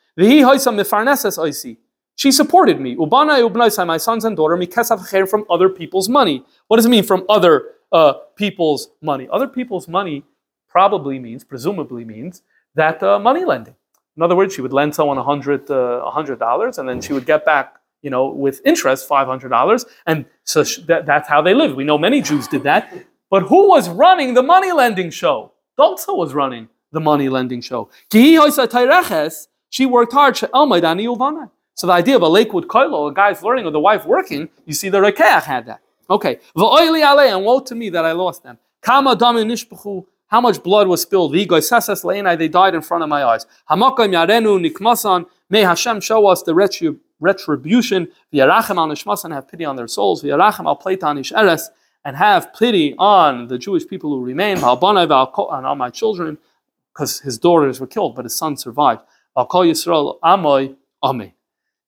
She supported me. Ubana my sons and daughter, me kasafhir from other people's money. What does it mean from other uh, people's money? Other people's money probably means, presumably means, that uh, money lending. In other words, she would lend someone 100, uh, $100 and then she would get back you know, with interest, $500. And so that, that's how they lived. We know many Jews did that. But who was running the money lending show? Dolza was running the money lending show. She worked hard. Oh, so the idea of a Lakewood Koilo, a guy's learning, or the wife working, you see the Rekeach had that. Okay. And woe to me that I lost them. How much blood was spilled? They died in front of my eyes. May Hashem show us the retribution retribution. Have pity on their souls. And have pity on the Jewish people who remain. And all my children, because his daughters were killed, but his son survived. Yisrael ame.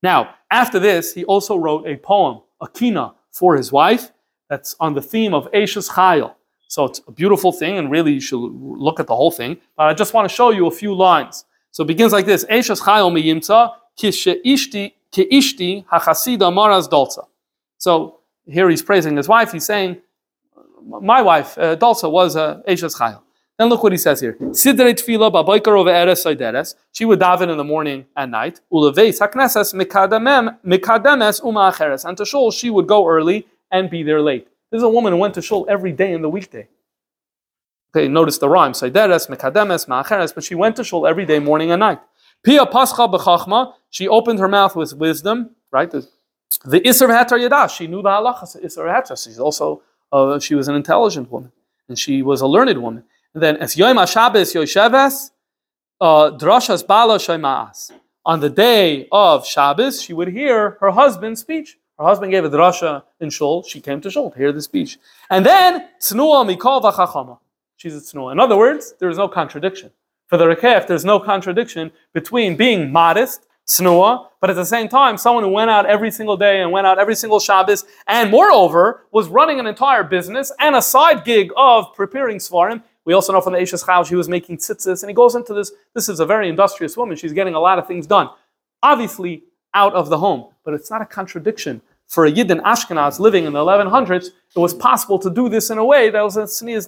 Now, after this, he also wrote a poem, a kina, for his wife. That's on the theme of Eishes Chayil. So it's a beautiful thing, and really you should look at the whole thing. But I just want to show you a few lines. So it begins like this: Eishes Chayil miyimtza kishe ishti Keishti hachasida maras dolza. So here he's praising his wife. He's saying, my wife, uh, Dolza, was a uh, Chayil. Then look what he says here. Sidrei tefila babaykar over eres oideres. She would daven in the morning and night. Uleveis hakneses mikademes uma acheres. And to shul, she would go early and be there late. This is a woman who went to shul every day in the weekday. Okay, notice the rhyme. Soideres, mikademes, ma'acheres. But she went to shul every day, morning and night. Pia pascha b'chachma. She opened her mouth with wisdom, right? The, Isser Heter Yadah, she knew the halachas Isser Heter. She's also, uh, she was an intelligent woman, and she was a learned woman. And then, as Yom HaShabbos Yosheves, uh, Drashas Bala Shemaas. On the day of Shabbos, she would hear her husband's speech. Her husband gave a drasha in Shul. She came to Shul to hear the speech. And then, Tznuah Mikol V'chachama. She's a Tznuah. In other words, there is no contradiction. For the Rekef, there's no contradiction between being modest snua, but at the same time, someone who went out every single day and went out every single Shabbos, and moreover, was running an entire business and a side gig of preparing Svarim. We also know from the Ashes Chal she was making tzitzis, and he goes into this. This is a very industrious woman. She's getting a lot of things done. Obviously, out of the home, but it's not a contradiction. For a Yid in Ashkenaz living in the 1100s, it was possible to do this in a way that was a sneeze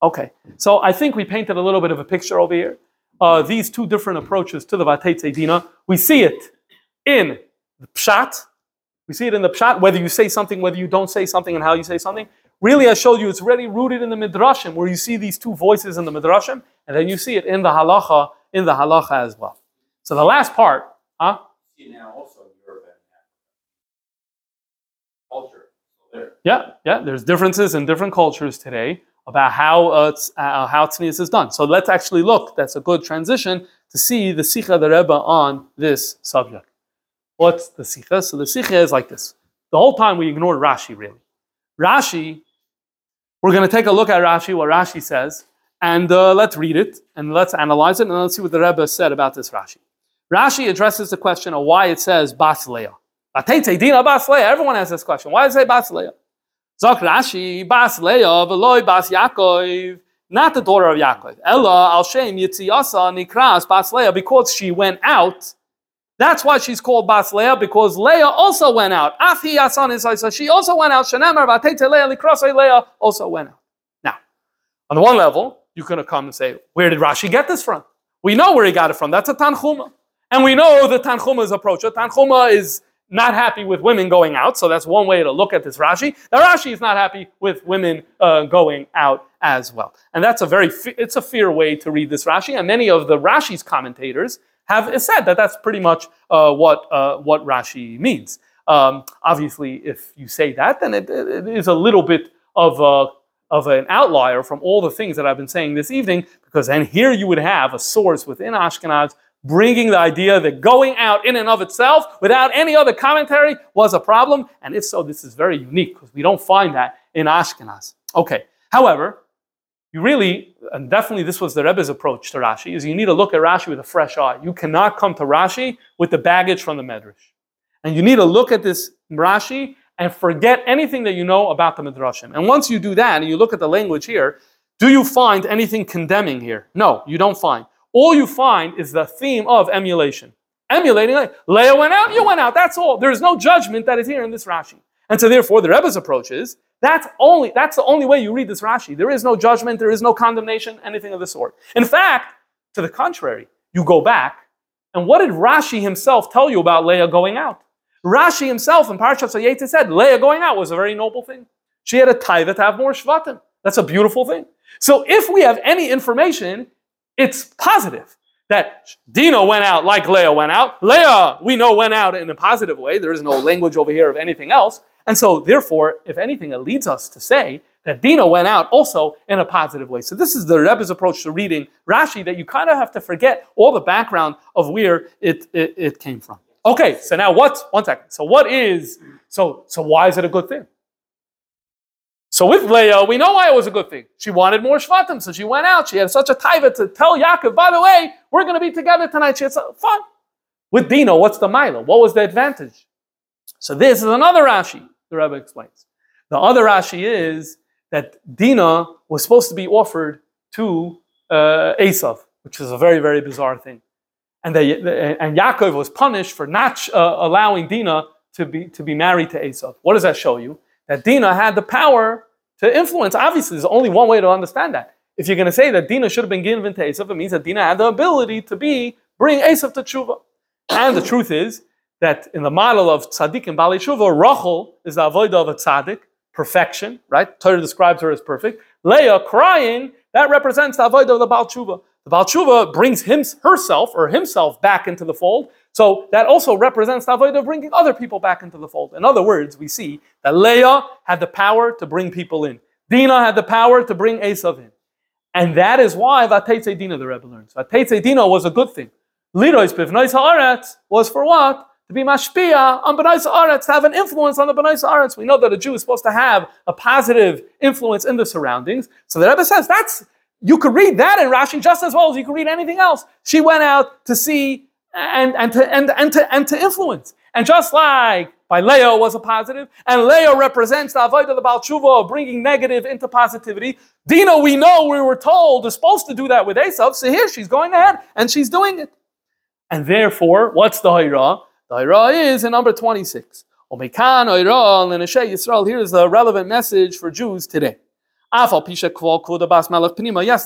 Okay, so I think we painted a little bit of a picture over here uh, these two different approaches to the Vatei Dina. We see it in the Pshat. We see it in the Pshat, whether you say something, whether you don't say something, and how you say something. Really, I showed you it's really rooted in the Midrashim, where you see these two voices in the Midrashim, and then you see it in the Halacha in the halacha as well. So the last part, huh? See now also in Europe and culture. Yeah, yeah. There's differences in different cultures today about how uh, uh, how tznius is done. So let's actually look. That's a good transition to see the sikha the Rebbe on this subject. What's the sikha? So the sikha is like this. The whole time we ignored Rashi really. Rashi, we're going to take a look at Rashi, what Rashi says, and uh, let's read it and let's analyze it and let's see what the Rebbe said about this Rashi. Rashi addresses the question of why it says Bas Leah. Vatete dina Bas Everyone has this question. Why does it say Bas Leah? Zok Rashi, Bas Leah, Veloy Bas Yaakov, not the daughter of Yaakov. Ella al Shem Yitziyasa Nikras Bas Leah, because she went out. That's why she's called Bas Leah, because Leah also went out. Afi Yasan Isaisa, she also went out. Shanamar Vatete Leah Nikrasai Leah also went out. Now, on the one level, you have come and say, where did Rashi get this from? We know where he got it from. That's a Tanchuma. And we know the Tanchuma's approach. The Tanchuma is not happy with women going out, so that's one way to look at this Rashi. The Rashi is not happy with women uh, going out as well, and that's a very it's a fair way to read this Rashi. And many of the Rashi's commentators have said that that's pretty much uh, what uh, what Rashi means. Um, obviously, if you say that, then it, it is a little bit of a of an outlier from all the things that I've been saying this evening, because then here you would have a source within Ashkenaz bringing the idea that going out in and of itself without any other commentary was a problem. And if so, this is very unique because we don't find that in Ashkenaz. Okay, however, you really, and definitely this was the Rebbe's approach to Rashi, is you need to look at Rashi with a fresh eye. You cannot come to Rashi with the baggage from the Medrash. And you need to look at this Rashi and forget anything that you know about the Midrashim. And once you do that, and you look at the language here, do you find anything condemning here? No, you don't find. All you find is the theme of emulation. Emulating, Leah went out, you went out, that's all. There is no judgment that is here in this Rashi. And so therefore, the Rebbe's approach is, that's only that's the only way you read this Rashi. There is no judgment, there is no condemnation, anything of the sort. In fact, to the contrary, you go back, and what did Rashi himself tell you about Leah going out? Rashi himself in Parashat Vayetze said Leah going out was a very noble thing. She had a tithe to have more shvatim. That's a beautiful thing. So if we have any information, it's positive that Dina went out like Leah went out. Leah, we know, went out in a positive way. There is no language over here of anything else. And so, therefore, if anything, it leads us to say that Dina went out also in a positive way. So this is the Rebbe's approach to reading Rashi, that you kind of have to forget all the background of where it, it, it came from. Okay, so now what, one second. So what is, so, so why is it a good thing? So with Leah, we know why it was a good thing. She wanted more Shvatim, so she went out. She had such a taiva to tell Yaakov, by the way, we're going to be together tonight. She had so, fun. With Dina, what's the Mila? What was the advantage? So this is another Rashi, the Rebbe explains. The other Rashi is that Dina was supposed to be offered to uh, Esav, which is a very, very bizarre thing. And, they, and Yaakov was punished for not uh, allowing Dina to be, to be married to Esav. What does that show you? That Dina had the power to influence. Obviously, there's only one way to understand that. If you're going to say that Dina should have been given to Esav, it means that Dina had the ability to be bring Esav to tshuva. And the truth is that in the model of tzaddik and bali tshuva, Rachel is the avodah of a tzaddik, perfection, right? Torah describes her as perfect. Leah crying, that represents the avodah of the Baal tshuva. The Baal tshuva brings him, herself or himself back into the fold. So that also represents the avodah of bringing other people back into the fold. In other words, we see that Leah had the power to bring people in. Dina had the power to bring Esav in. And that is why Vatetze Dina, the Rebbe learns. Vatetze Dina was a good thing. Lirois Bivnois Haaretz was for what? To be mashpia on B'nai Haaretz, to have an influence on the B'nai Haaretz. We know that a Jew is supposed to have a positive influence in the surroundings. So the Rebbe says that's you could read that in Rashi just as well as you could read anything else. She went out to see and, and, to, and, and, to, and to influence. And just like by Leah was a positive, and Leah represents the avoid of the Baal Tshuva of bringing negative into positivity. Dina, we know we were told is supposed to do that with Esav, so here she's going ahead and she's doing it. And therefore, what's the Haira? The Haira is in number 26. Omekan Haira Yisrael. Here is the relevant message for Jews today. Yes,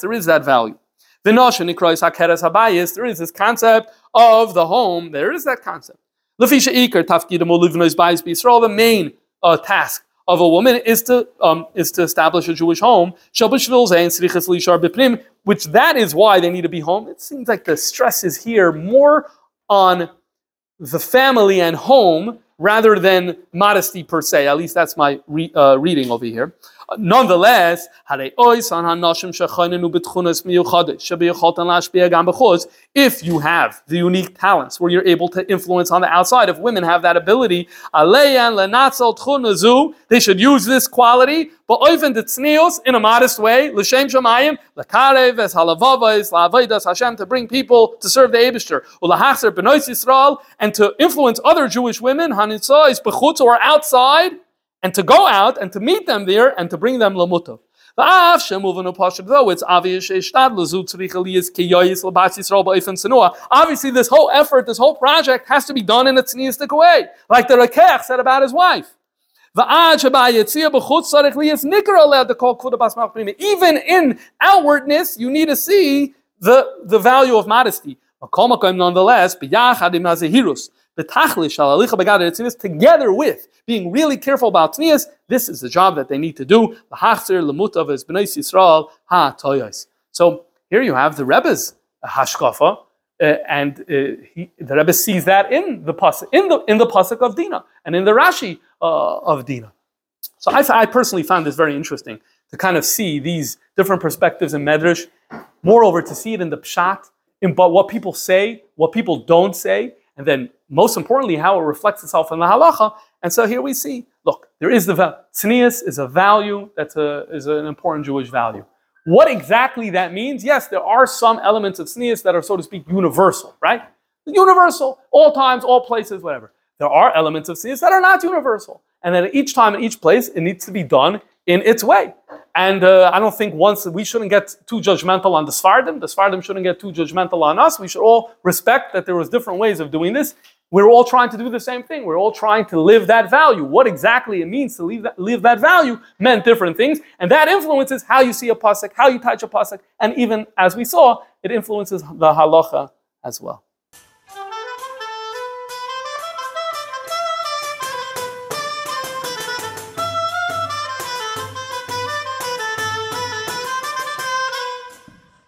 there is that value. There is this concept of the home. There is that concept. The main uh, task of a woman is to um, is to establish a Jewish home. Which that is why they need to be home. It seems like the stress is here more on the family and home rather than modesty per se. At least that's my re, uh, reading over here. Nonetheless, if you have the unique talents where you're able to influence on the outside, if women have that ability, they should use this quality, but even the in a modest way, l'shem shamayim, l'karev es halavavais, la'avaydas Hashem, to bring people to serve the Eibishter, u'lahachzer benois Yisrael, and to influence other Jewish women, hanitzah, bechutz, or outside, and to go out and to meet them there and to bring them lamutav. Though it's obvious Obviously, this whole effort, this whole project has to be done in a tzniistic way, like the Rakech said about his wife. Even in outwardness, you need to see the, the value of modesty. Nonetheless, together with being really careful about tnias, this is the job that they need to do. So here you have the Rebbe's hashkafa, uh, and uh, he, the Rebbe sees that in the pasuk, in the in the pasuk of Dina, and in the Rashi uh, of Dina. So I, I personally found this very interesting to kind of see these different perspectives in Medrash. Moreover, to see it in the pshat, in but what people say, what people don't say, and then most importantly, how it reflects itself in the halacha. And so here we see, look, there is the tznius is a value that's an important Jewish value. What exactly that means? Yes, there are some elements of tznius that are, so to speak, universal, right? Universal, all times, all places, whatever. There are elements of tznius that are not universal, and that each time in each place, it needs to be done in its way. And uh, I don't think once we shouldn't get too judgmental on the Sfardim. The Sfardim shouldn't get too judgmental on us. We should all respect that there was different ways of doing this. We're all trying to do the same thing. We're all trying to live that value. What exactly it means to live that, live that value meant different things, and that influences how you see a pasuk, how you touch a pasuk, and even as we saw, it influences the halacha as well.